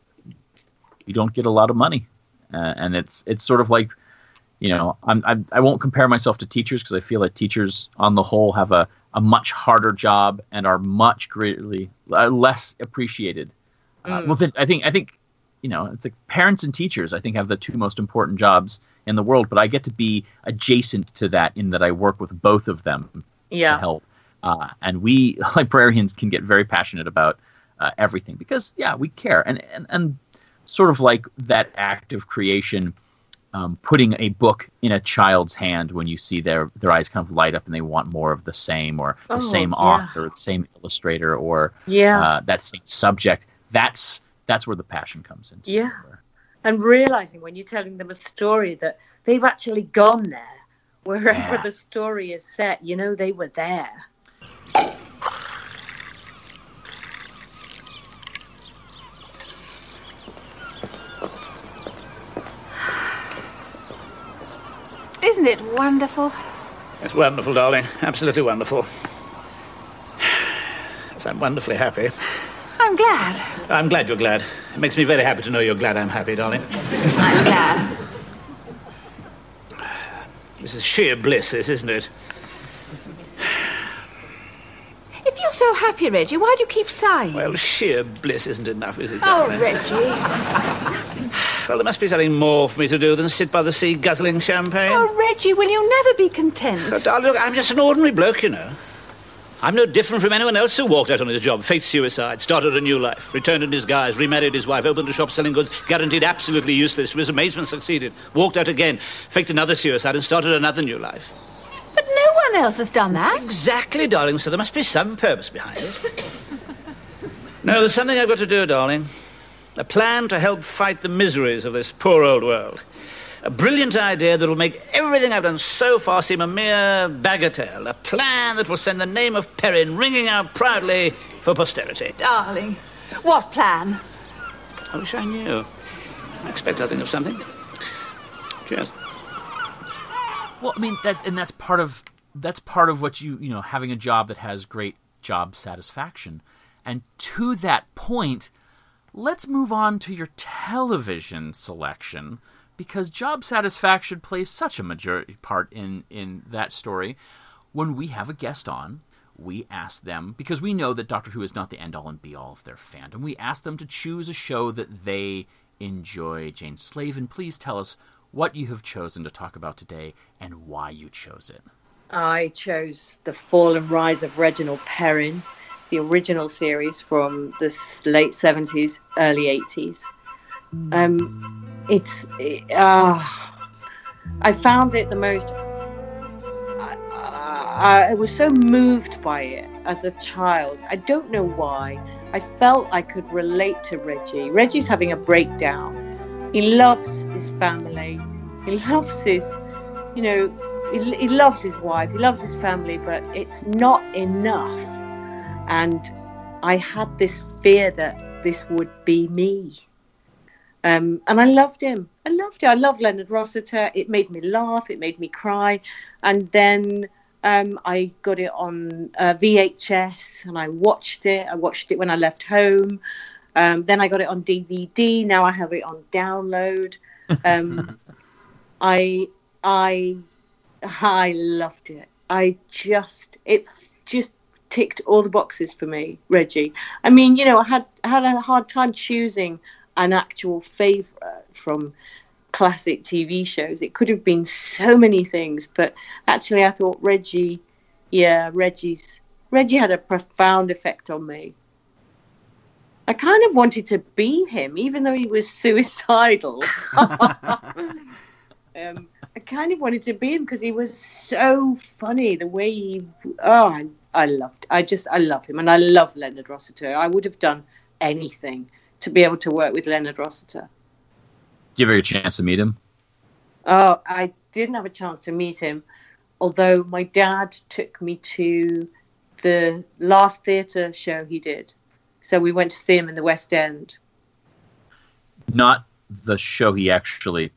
you don't get a lot of money, uh, and it's it's sort of like, you know, I'm, I I won't compare myself to teachers because I feel that teachers on the whole have a a much harder job and are much greatly uh, less appreciated. Uh, Mm. well, then I think I think you know it's like parents and teachers I think have the two most important jobs in the world, but I get to be adjacent to that in that I work with both of them to yeah, help. Uh, and we [laughs] librarians can get very passionate about uh, everything because yeah, we care. And, and and sort of like that act of creation, um, putting a book in a child's hand when you see their their eyes kind of light up and they want more of the same or the Oh, same yeah. author, the same illustrator, or yeah, uh, that same subject. That's that's where the passion comes into. Yeah. and realizing when you're telling them a story that they've actually gone there, wherever Yeah. the story is set. You know, they were there. Isn't it wonderful? It's wonderful, darling. Absolutely wonderful. Yes, I'm wonderfully happy. I'm glad. I'm glad you're glad. It makes me very happy to know you're glad I'm happy, darling. I'm glad. This is sheer bliss, this, isn't it? If you're so happy, Reggie, why do you keep sighing? Well, sheer bliss isn't enough, is it? Oh, darling? oh. Reggie. Well, there must be something more for me to do than sit by the sea guzzling champagne. Oh, Reggie, will you never be content? Oh, darling, look, I'm just an ordinary bloke, you know. I'm no different from anyone else who walked out on his job, faked suicide, started a new life, returned in disguise, remarried his wife, opened a shop selling goods, guaranteed absolutely useless, to his amazement succeeded, walked out again, faked another suicide, and started another new life. But no one else has done that. Exactly, darling, so there must be some purpose behind it. [coughs] no, there's something I've got to do, darling. A plan to help fight the miseries of this poor old world. A brilliant idea that will make everything I've done so far seem a mere bagatelle. A plan that will send the name of Perrin ringing out proudly for posterity. Darling, what plan? I wish I knew. I expect I'll think of something. Cheers. Well, I mean that, and that's part of that's part of what you you know having a job that has great job satisfaction, and to that point, let's move on to your television selection because job satisfaction plays such a majority part in in that story. When we have a guest on, we ask them because we know that Doctor Who is not the end all and be all of their fandom. We ask them to choose a show that they enjoy. Jane Slavin, please tell us what you have chosen to talk about today and why you chose it. I chose The Fall and Rise of Reginald Perrin, the original series from the late 70s, early 80s. Um, it's. It, uh, I found it the most. I, I, was so moved by it as a child. I don't know why. I felt I could relate to Reggie. Reggie's having a breakdown. He loves his family. He loves his, you know, he, he loves his wife. He loves his family, but it's not enough. And I had this fear that this would be me. Um, and I loved him. I loved it. I loved Leonard Rossiter. It made me laugh. It made me cry. And then um, I got it on uh, VHS and I watched it. I watched it when I left home. Um, then I got it on DVD. Now I have it on download. Um, [laughs] I I I loved it. I just it just ticked all the boxes for me, Reggie. I mean, you know, I had I had a hard time choosing an actual favorite from classic TV shows. It could have been so many things, but actually, I thought Reggie, yeah, Reggie's Reggie had a profound effect on me. I kind of wanted to be him, even though he was [laughs] suicidal. [laughs] um, I kind of wanted to be him because he was so funny. The way he, oh, I, I loved. I just, I love him, and I love Leonard Rossiter. I would have done anything to be able to work with Leonard Rossiter. Give you ever get a chance to meet him? Oh, I didn't have a chance to meet him, although my dad took me to the last theatre show he did. So we went to see him in the West End. Not the show he actually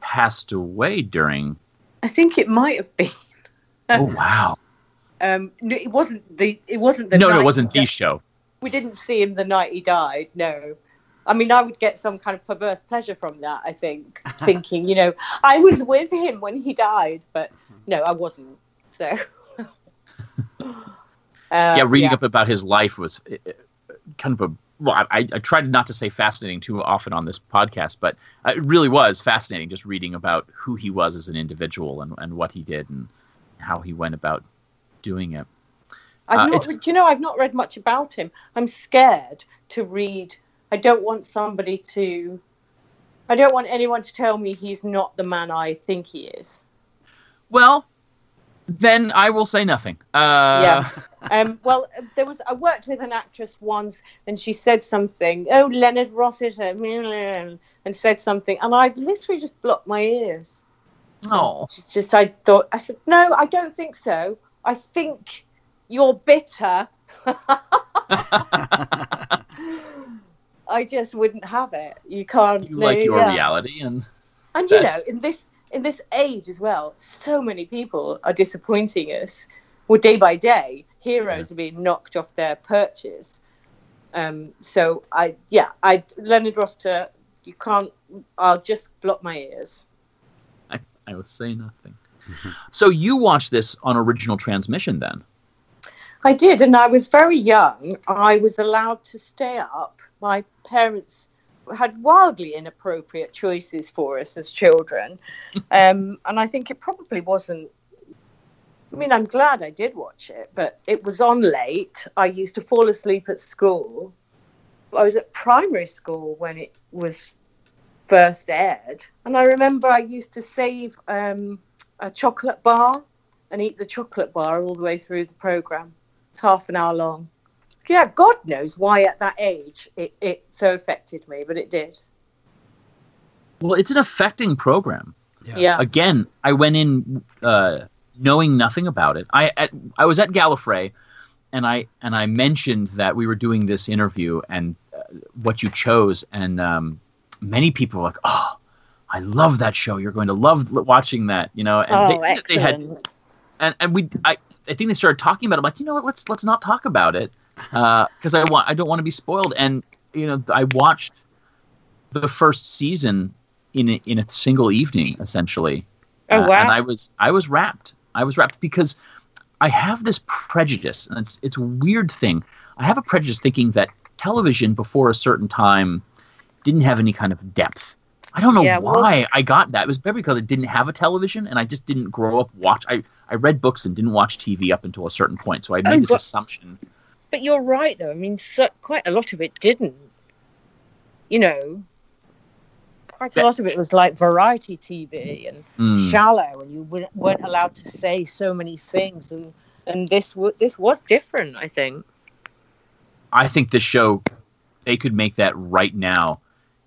passed away during. I think it might have been. Oh wow! Um, no, it wasn't the. It wasn't the. no, no, it wasn't the show. We didn't see him the night he died. No. I mean, I would get some kind of perverse pleasure from that. I think, [laughs] thinking, you know, I was with him when he died, but no, I wasn't. So. [laughs] Uh, yeah, reading yeah. up about his life was uh, uh, kind of a well. I, I tried not to say fascinating too often on this podcast, but uh, it really was fascinating just reading about who he was as an individual and, and what he did and how he went about doing it. I've Uh, not, you know, I've not read much about him. I'm scared to read. I don't want somebody to. I don't want anyone to tell me he's not the man I think he is. Well, then I will say nothing. Uh, yeah. Um, well, there was. I worked with an actress once, and she said something. Oh, Leonard Rossiter, [laughs] and said something, and I literally just blocked my ears. Oh. Just, I thought. I said, no, I don't think so. I think you're bitter. [laughs] I just wouldn't have it. You can't. You like your yeah. reality, and And you know, in this in this age as well, so many people are disappointing us. Well, day by day, heroes are being knocked off their perches. Um, so I, yeah, I Leonard Rossiter, you can't. I'll just block my ears. I, I will say nothing. [laughs] So you watched this on original transmission then? I did, and I was very young. I was allowed to stay up. My parents had wildly inappropriate choices for us as children, [laughs] um, and I think it probably wasn't. I mean, I'm glad I did watch it, but it was on late. I used to fall asleep at school. I was at primary school when it was first aired, and I remember I used to save um, a chocolate bar and eat the chocolate bar all the way through the program. It's half an hour long. Yeah, God knows why at that age it, it so affected me, but it did. Well, it's an affecting program. Yeah. yeah. Again, I went in uh, knowing nothing about it. I at, I was at Gallifrey, and I and I mentioned that we were doing this interview and uh, what you chose, and um, many people were like, "Oh, I love that show. You're going to love watching that." You know, and oh, they, they had excellent. and and we I, I think they started talking about it. I'm like, you know what? Let's let's not talk about it. because I want I don't want to be spoiled. And you know, I watched the first season in a, in a single evening, essentially. Oh, Uh, wow. and I was I was rapt. I was rapt because I have this prejudice, and it's it's a weird thing. I have a prejudice thinking that television before a certain time didn't have any kind of depth. I don't know Yeah, well- why I got that. It was maybe because I didn't have a television, and I just didn't grow up watch. I I read books and didn't watch TV up until a certain point, so I made this but- assumption. But you're right, though. I mean, so, quite a lot of it didn't. You know, quite a lot of it was like variety TV and Mm. shallow, and you weren't- weren't allowed to say so many things. And and this w- this was different, I think. I think this show, they could make that right now,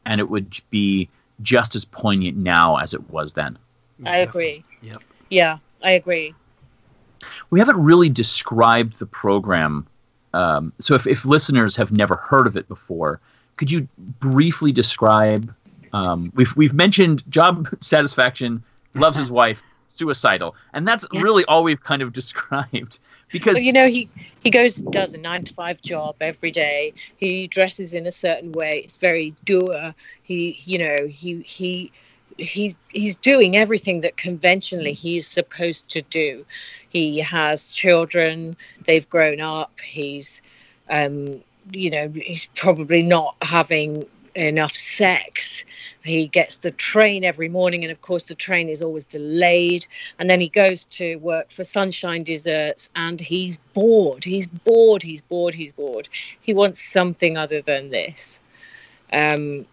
and it would be just as poignant now as it was then. I agree. Yep. Yeah, I agree. We haven't really described the program. Um, so if, if listeners have never heard of it before, could you briefly describe? Um, we've we've mentioned job [laughs] satisfaction, loves his wife, [laughs] suicidal, and that's really all we've kind of [laughs] described. Because Well, you know, he he goes and does a nine to five job every day. He dresses in a certain way. It's very doer. He, you know, he he he's he's doing everything that conventionally he is supposed to do. He has children. They've grown up. He's, um, you know, he's probably not having enough sex. He gets the train every morning, and of course, the train is always delayed. And then he goes to work for Sunshine Desserts, and he's bored. He's bored. He's bored. He's bored. He wants something other than this. Um,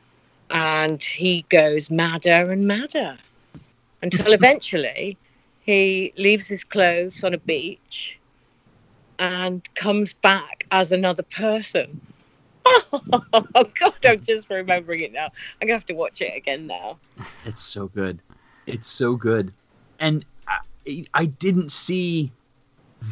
and he goes madder and madder until [laughs] eventually he leaves his clothes on a beach and comes back as another person. [laughs] Oh God! I'm just remembering it now. I'm gonna have to watch it again now. It's so good. It's so good. And I, I didn't see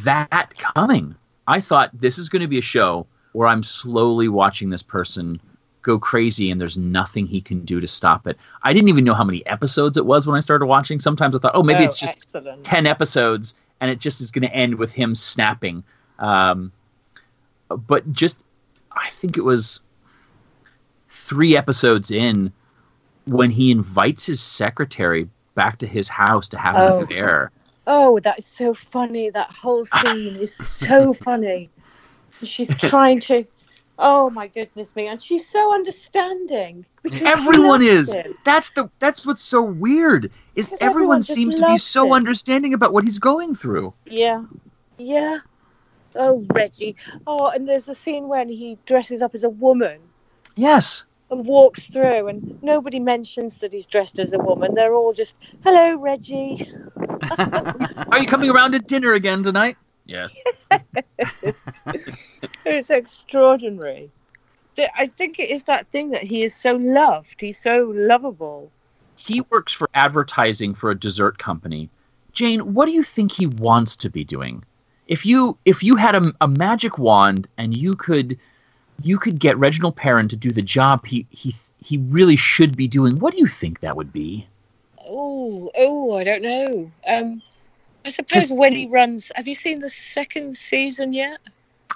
that coming. I thought this is going to be a show where I'm slowly watching this person go crazy and there's nothing he can do to stop it. I didn't even know how many episodes it was when I started watching. Sometimes I thought, oh, maybe Oh, it's just excellent. 10 episodes and it just is going to end with him snapping. Um, but just, I think it was three episodes in when he invites his secretary back to his house to have Oh. an affair. Oh, that is so funny. That whole [laughs] scene is so funny. She's trying to. Oh my goodness me! And she's so understanding. Everyone is. him. That's the. That's what's so weird. Is everyone everyone seems to be so him. understanding about what he's going through. Yeah, yeah. Oh, Reggie. Oh, and there's a scene when he dresses up as a woman Yes. and walks through, and nobody mentions that he's dressed as a woman. They're all just, "Hello, Reggie." [laughs] Are you coming around to dinner again tonight? Yes. [laughs] It's extraordinary. I think it is that thing that he is so loved. He's so lovable. he works for advertising for a dessert company. Jane, what do you think he wants to be doing? If you if you had a, a magic wand and you could you could get Reginald Perrin to do the job he he he really should be doing, what do you think that would be? Oh, oh, I don't know. Um, I suppose when he runs. Have you seen the second season yet?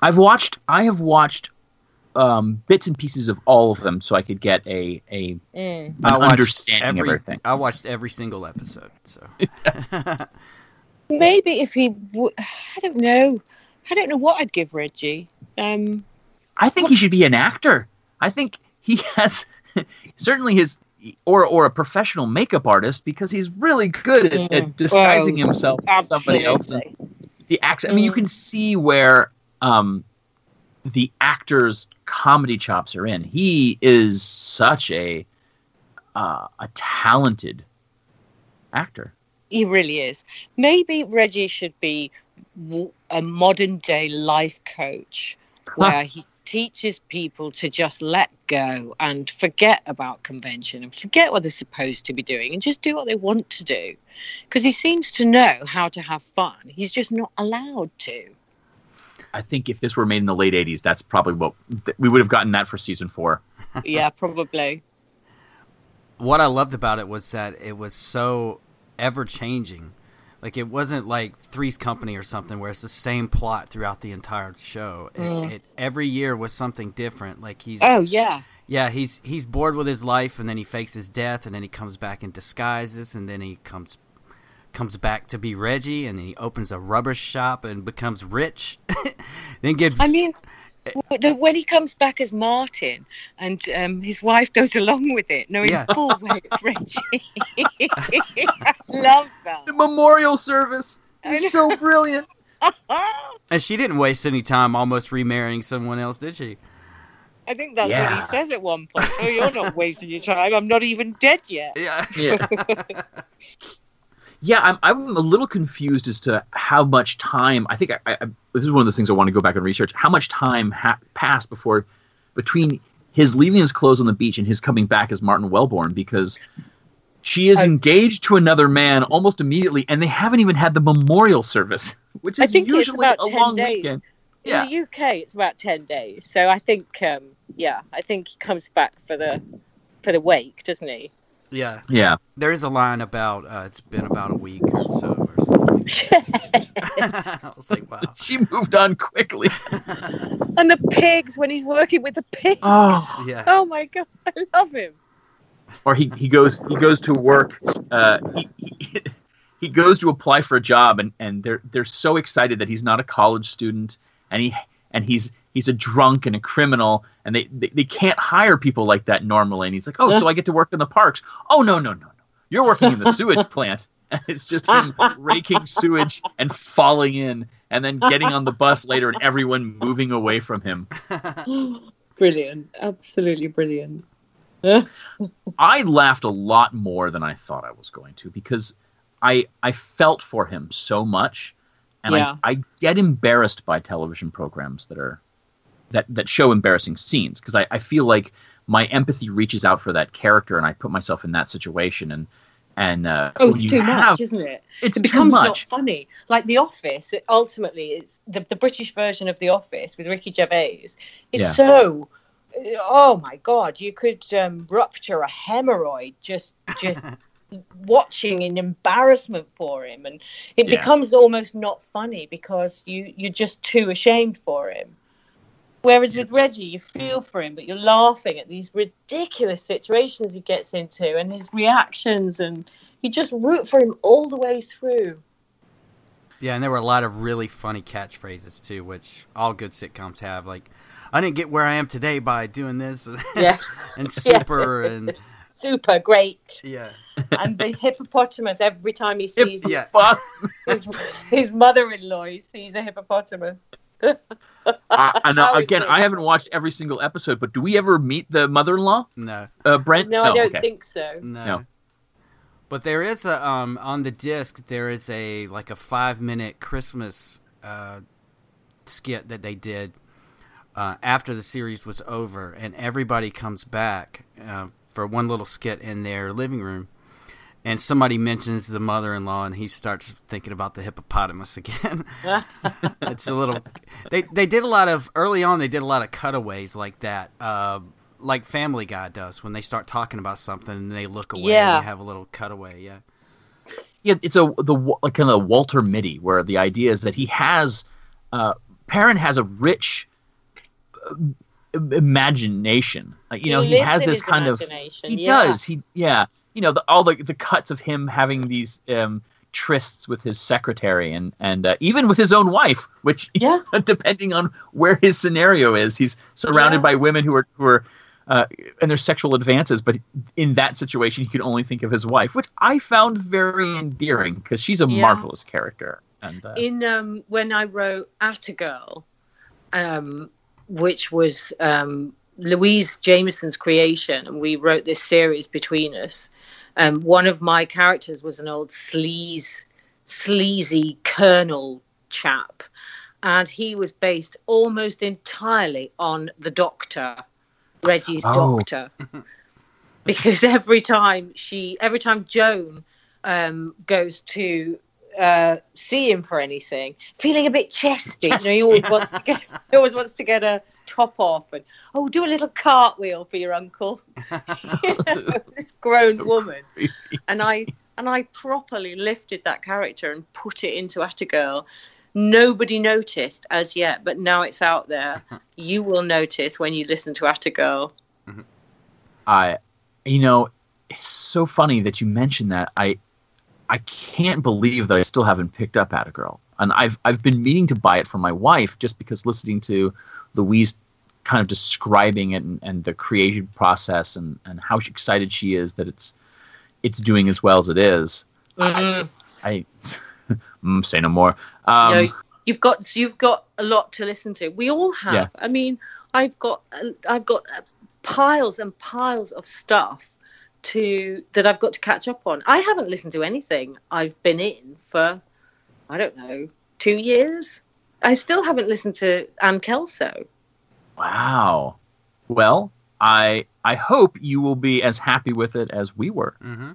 I've watched I have watched um, bits and pieces of all of them so I could get a a Mm. an understanding every, of everything. I watched every single episode. So [laughs] Maybe if he, w- I don't know. I don't know what I'd give Reggie. Um, I think he should be an actor. I think he [laughs] has certainly his or or a professional makeup artist because he's really good at, at disguising Mm. Well, himself as somebody else. And the accent. I mean, you Mm. can see where um, the actor's comedy chops are in. He is such a uh, a talented actor. He really is. Maybe Reggie should be a modern day life coach where he teaches people to just let go and forget about convention and forget what they're supposed to be doing and just do what they want to do. Because he seems to know how to have fun. He's just not allowed to. I think if this were made in the late '80s, that's probably what th- we would have gotten that for season four. [laughs] [laughs] yeah, probably. what I loved about it was that it was so ever changing. Like it wasn't like Three's Company or something where it's the same plot throughout the entire show. It, Mm. it every year was something different. Like he's Oh yeah. yeah, he's he's bored with his life, and then he fakes his death, and then he comes back in disguises, and then he comes comes back to be Reggie, and he opens a rubber shop and becomes rich. [laughs] then gets I mean, when he comes back as Martin and um, his wife goes along with it, knowing Yeah. full well it's Reggie. [laughs] Love that. The memorial service I know. is so brilliant. [laughs] and she didn't waste any time almost remarrying someone else, did she? I think that's what he says at one point. Oh, you're not wasting your time. I'm not even dead yet. Yeah. Yeah. [laughs] Yeah, I'm, I'm a little confused as to how much time. I think I, I, this is one of those things I want to go back and research. How much time ha- passed before between his leaving his clothes on the beach and his coming back as Martin Wellbourne? Because she is engaged to another man almost immediately, and they haven't even had the memorial service, which I is usually about a 10 long days. weekend. In Yeah. the UK, it's about ten days. So I think, um, yeah, I think he comes back for the for the wake, doesn't he? Yeah. Yeah. There is a line about uh, it's been about a week or so or something. [laughs] [laughs] I was like, wow. [laughs] She moved on quickly. And the pigs when he's working with the pigs. Oh. Yeah. Oh my god, I love him. or he, he goes he goes to work uh, he, he he goes to apply for a job and, and they're they're so excited that he's not a college student and he and he's he's a drunk and a criminal and they, they, they can't hire people like that normally. And he's like oh so I get to work in the parks. Oh no no no no. You're working in the sewage plant. [laughs] And it's just him raking sewage and falling in and then getting on the bus later and everyone moving away from him. [gasps] Brilliant, absolutely brilliant. [laughs] I laughed a lot more than I thought I was going to because I I felt for him so much, and Yeah. I, I get embarrassed by television programs that are that that show embarrassing scenes because I, I feel like my empathy reaches out for that character and I put myself in that situation and and uh, Oh, it's too have- much, isn't it? It's it too becomes not funny. Like The Office, it, ultimately, it's the, the British version of The Office with Ricky Gervais. Is Yeah. so. Oh my God! You could um, rupture a hemorrhoid just just [laughs] watching in embarrassment for him, and it Yeah. becomes almost not funny because you you're just too ashamed for him. Whereas with Reggie, you feel for him, but you're laughing at these ridiculous situations he gets into and his reactions, and you just root for him all the way through. Yeah, and there were a lot of really funny catchphrases too, which all good sitcoms have. Like, I didn't get where I am today by doing this. Yeah. [laughs] and super and [laughs] Super great. yeah. And the hippopotamus, every time he sees his, Yeah. his, [laughs] his mother in law, he sees a hippopotamus. I, I know, again. I haven't watched every single episode, but do we ever meet the mother-in-law? No. Uh, Brent? No, I don't okay. think so. No. No. But there is a um on the disc there is a like a five minute Christmas uh, skit that they did uh, after the series was over, and everybody comes back uh, for one little skit in their living room, and somebody mentions the mother-in-law, and he starts thinking about the hippopotamus again. [laughs] it's a little. They they did a lot of early on. They did a lot of cutaways like that. Uh, like Family Guy does when they start talking about something and they look away Yeah. and you have a little cutaway. Yeah. Yeah, it's a the like kind of Walter Mitty, where the idea is that he has, uh, Perrin has a rich uh, imagination. Uh, you know, he, has this kind of he yeah. does he yeah you know the, all the the cuts of him having these um, trysts with his secretary and and uh, even with his own wife, which [laughs] Yeah. depending on where his scenario is, he's surrounded Yeah. by women who are who are. Uh, and their sexual advances, but in that situation, he could only think of his wife, which I found very endearing because she's a Yeah. marvelous character. And uh, in um, when I wrote Attagirl, um, which was um, Louise Jameson's creation, and we wrote this series between us. Um, one of my characters was an old sleaze, sleazy colonel chap, and he was based almost entirely on the Doctor, Reggie's Oh. Doctor, [laughs] because every time she, every time Joan um, goes to uh, see him for anything, feeling a bit chesty. You know, he always wants to get, [laughs] he always wants to get a top off and oh, do a little cartwheel for your uncle. [laughs] [laughs] you know, this grown woman, and I, and I properly lifted that character and put it into Attagirl. Nobody noticed as yet, but now it's out there. Uh-huh. you will notice when you listen to Attagirl. Mm-hmm. I, you know, it's so funny that you mentioned that. I, I can't believe that I still haven't picked up Attagirl, and I've I've been meaning to buy it for my wife just because listening to Louise kind of describing it and, and the creation process and, and how excited she is that it's it's doing as well as it is. Mhm. I, I [laughs] mm, say no more. Um, you know, you've got you've got a lot to listen to. We all have. Yeah. I mean, I've got I've got uh, piles and piles of stuff to that I've got to catch up on. I haven't listened to anything I've been in for I don't know two years. I still haven't listened to Ann Kelso. Wow. Well, I I hope you will be as happy with it as we were. Mm-hmm.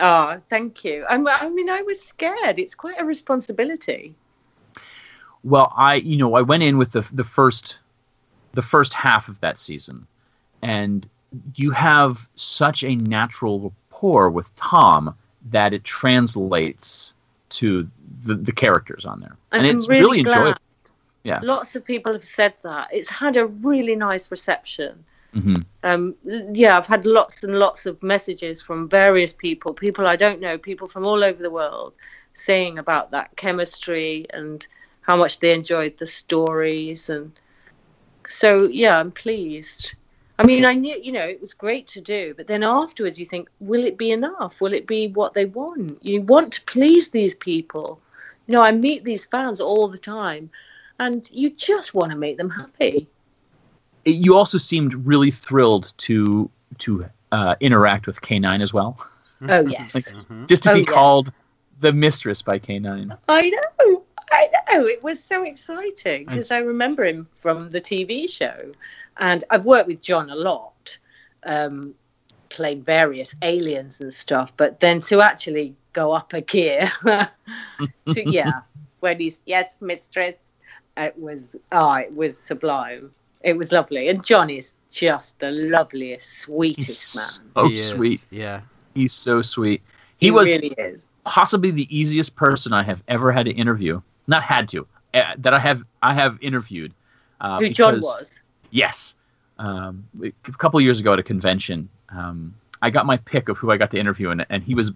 Oh, thank you. I'm, I mean, I was scared. It's quite a responsibility. Well, I you know I went in with the the first the first half of that season, and you have such a natural rapport with Tom that it translates to the, the characters on there, and it's really really, enjoyable. Yeah. Lots of people have said that. It's had a really nice reception. hmm um, yeah, I've had lots and lots of messages from various people, people I don't know, people from all over the world, saying about that chemistry and how much they enjoyed the stories. And so, yeah, I'm pleased. I mean, I knew, you know, it was great to do, but then afterwards you think, will it be enough? Will it be what they want? You want to please these people. You know, I meet these fans all the time, and you just want to make them happy. You also seemed really thrilled to to uh, interact with K9 as well. Oh, [laughs] yes. Like, just to Oh, be yes. called the mistress by K9. I know, I know. It was so exciting because I remember him from the TV show, and I've worked with John a lot, um, playing various aliens and stuff. But then to actually go up a gear, [laughs] to, yeah, when he's yes, mistress, it was oh, it was sublime. It was lovely, and John is just the loveliest, sweetest man. Oh, He sweet. Yeah. He's so sweet. He, He, was really is. possibly the easiest person I have ever had to interview. Not had to, uh, that I have I have interviewed. Uh, Who John was. Yes. Um, a couple years ago at a convention, um, I got my pick of who I got to interview, and, and he was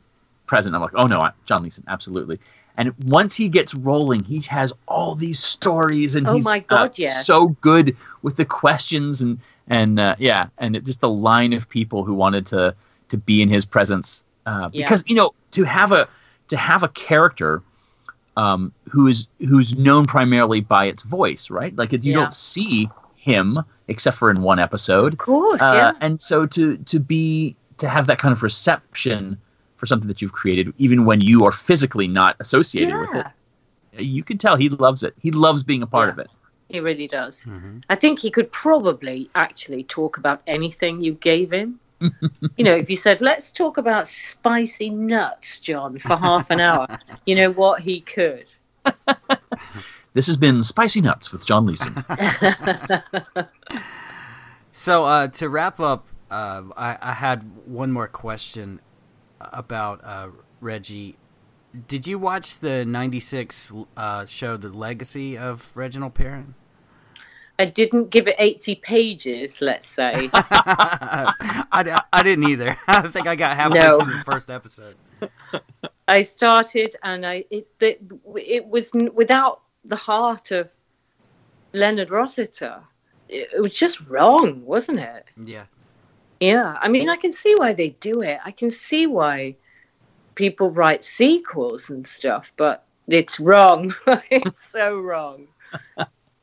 present. I'm like, oh no, I- John Leeson, absolutely. And once he gets rolling, he has all these stories, and Oh he's my uh, God, yes. so good with the questions, and and uh, yeah, and it, just the line of people who wanted to to be in his presence, uh, Yeah. because you know to have a to have a character um, who is who's known primarily by its voice, right? Like you Yeah. don't see him except for in one episode. Of course, Uh, yeah. And so to to be to have that kind of reception for something that you've created, even when you are physically not associated with it, you can tell he loves it. He loves being a part of it. He really does. I think he could probably actually talk about anything you gave him. You know, if you said, let's talk about spicy nuts, John, for half an hour, you know what? He could. [laughs] This has been Spicy Nuts with John Leeson. [laughs] So uh, to wrap up, uh, I, I had one more question about uh, Reggie. Did you watch the '96 uh, show, The Legacy of Reginald Perrin? I didn't give it 80 pages, let's say. [laughs] I, I didn't either. [laughs] I think I got halfway No. through the first episode. [laughs] I started and I it, it, it was without the heart of Leonard Rossiter. It, it was just wrong, wasn't it? Yeah. Yeah, I mean, I can see why they do it. I can see why people write sequels and stuff, but it's wrong. it's so wrong.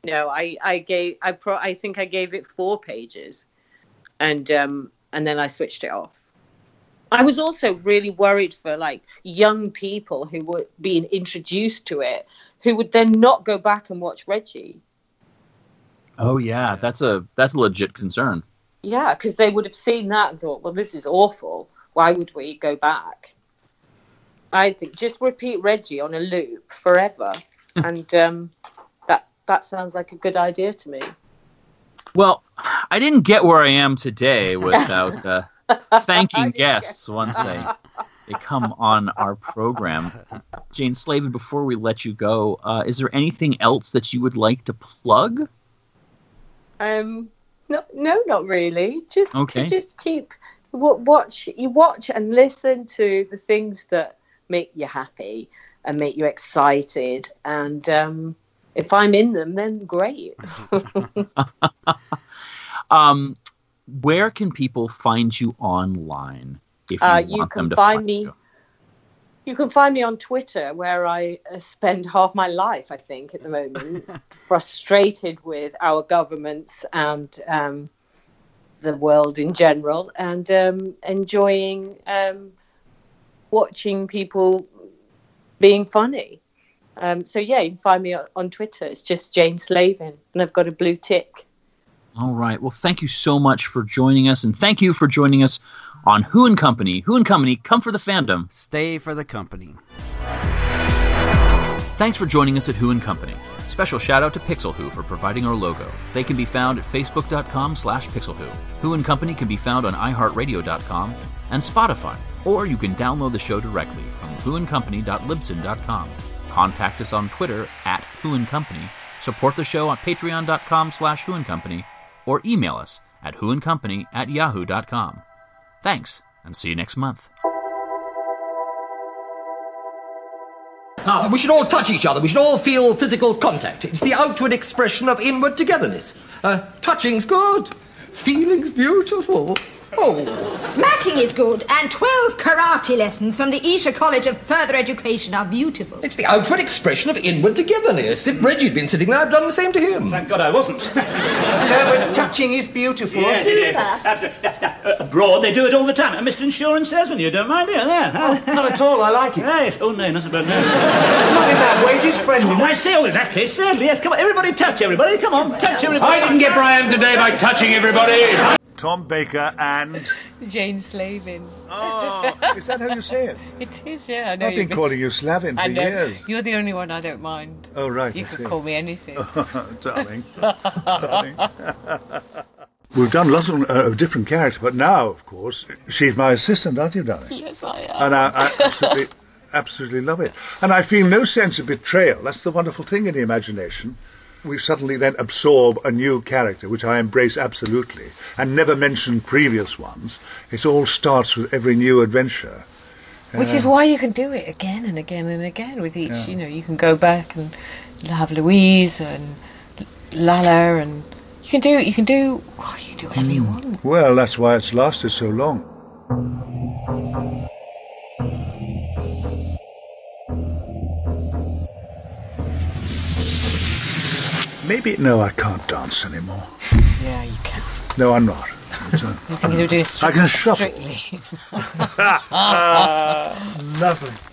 No, I, I gave, I pro, I think I gave it four pages, and um, and then I switched it off. I was also really worried for like young people who were being introduced to it, who would then not go back and watch Reggie. oh yeah, that's a that's a legit concern. Yeah, because they would have seen that and thought, well, this is awful. Why would we go back? I think just repeat Reggie on a loop forever, [laughs] and um, that that sounds like a good idea to me. Well, I didn't get where I am today without uh, [laughs] thanking guests once they they come on our program. Jane Slavin, before we let you go, uh, is there anything else that you would like to plug? Um, no, no, not really. Just, Okay. just keep wa- watch. You watch and listen to the things that make you happy and make you excited. And um, if I'm in them, then great. [laughs] Um, where can people find you online if you Uh, want you can to find me. You can find me on Twitter, where I uh, spend half my life, I think, at the moment, [laughs] frustrated with our governments and um, the world in general, and um, enjoying um, watching people being funny. Um, so yeah, you can find me on, on Twitter. It's just Jane Slavin, and I've got a blue tick. All right. Well, thank you so much for joining us, and thank you for joining us on Who and Company. Who and Company, come for the fandom. Stay for the company. Thanks for joining us at Who and Company. Special shout out to Pixel Who for providing our logo. They can be found at facebook.com slash pixelwho. Who and Company can be found on iHeartRadio.com and Spotify, or you can download the show directly from whoandcompany.libsyn.com. Contact us on Twitter at Who and Company, support the show at patreon.com slash Who and Company, or email us at whoandcompany at yahoo.com. Thanks, and see you next month. Ah, we should all touch each other. We should all feel physical contact. It's the outward expression of inward togetherness. Uh, touching's good. Feeling's beautiful. Oh. Smacking is good, and 12 karate lessons from the Isha College of Further Education are beautiful. It's the outward expression of inward togetherness. If Reggie'd been sitting there, I'd done the same to him. Thank God I wasn't. [laughs] no, but touching is beautiful. Yes, it is. Absolutely. Uh, Abroad, they do it all the time. And Mr. Insurance Salesman, you don't mind it, there? huh? not at all. I like it. Yes. Oh, no, not about no. Not in that way, just friendly. Oh, I say, oh, in that case, certainly, yes. Come on, everybody touch everybody. Come on, touch everybody. I didn't get Brian today by touching everybody. Tom Baker and. Jane Slavin. Oh, is that how you say it? [laughs] It is, yeah. I know I've been calling you Slavin for years. You're the only one I don't mind. Oh, right. You I could see. call me anything. [laughs] darling. darling. [laughs] We've done lots of, uh, different characters, but now, of course, she's my assistant, aren't you, darling? yes, I am. And I, I absolutely, absolutely love it. And I feel no sense of betrayal. That's the wonderful thing in the imagination. We suddenly then absorb a new character, which I embrace absolutely, and never mention previous ones. It all starts with every new adventure. Which is Uh, why you can do it again and again and again with each. Yeah. You know, you can go back and have Louise and Lalla, and you can do you can do oh, you can do whatever you want. Well, that's why it's lasted so long. Maybe, no, I can't dance anymore. Yeah, you can. No, I'm not. It's, uh, You think you're doing I can shuffle. strictly. Ah, lovely.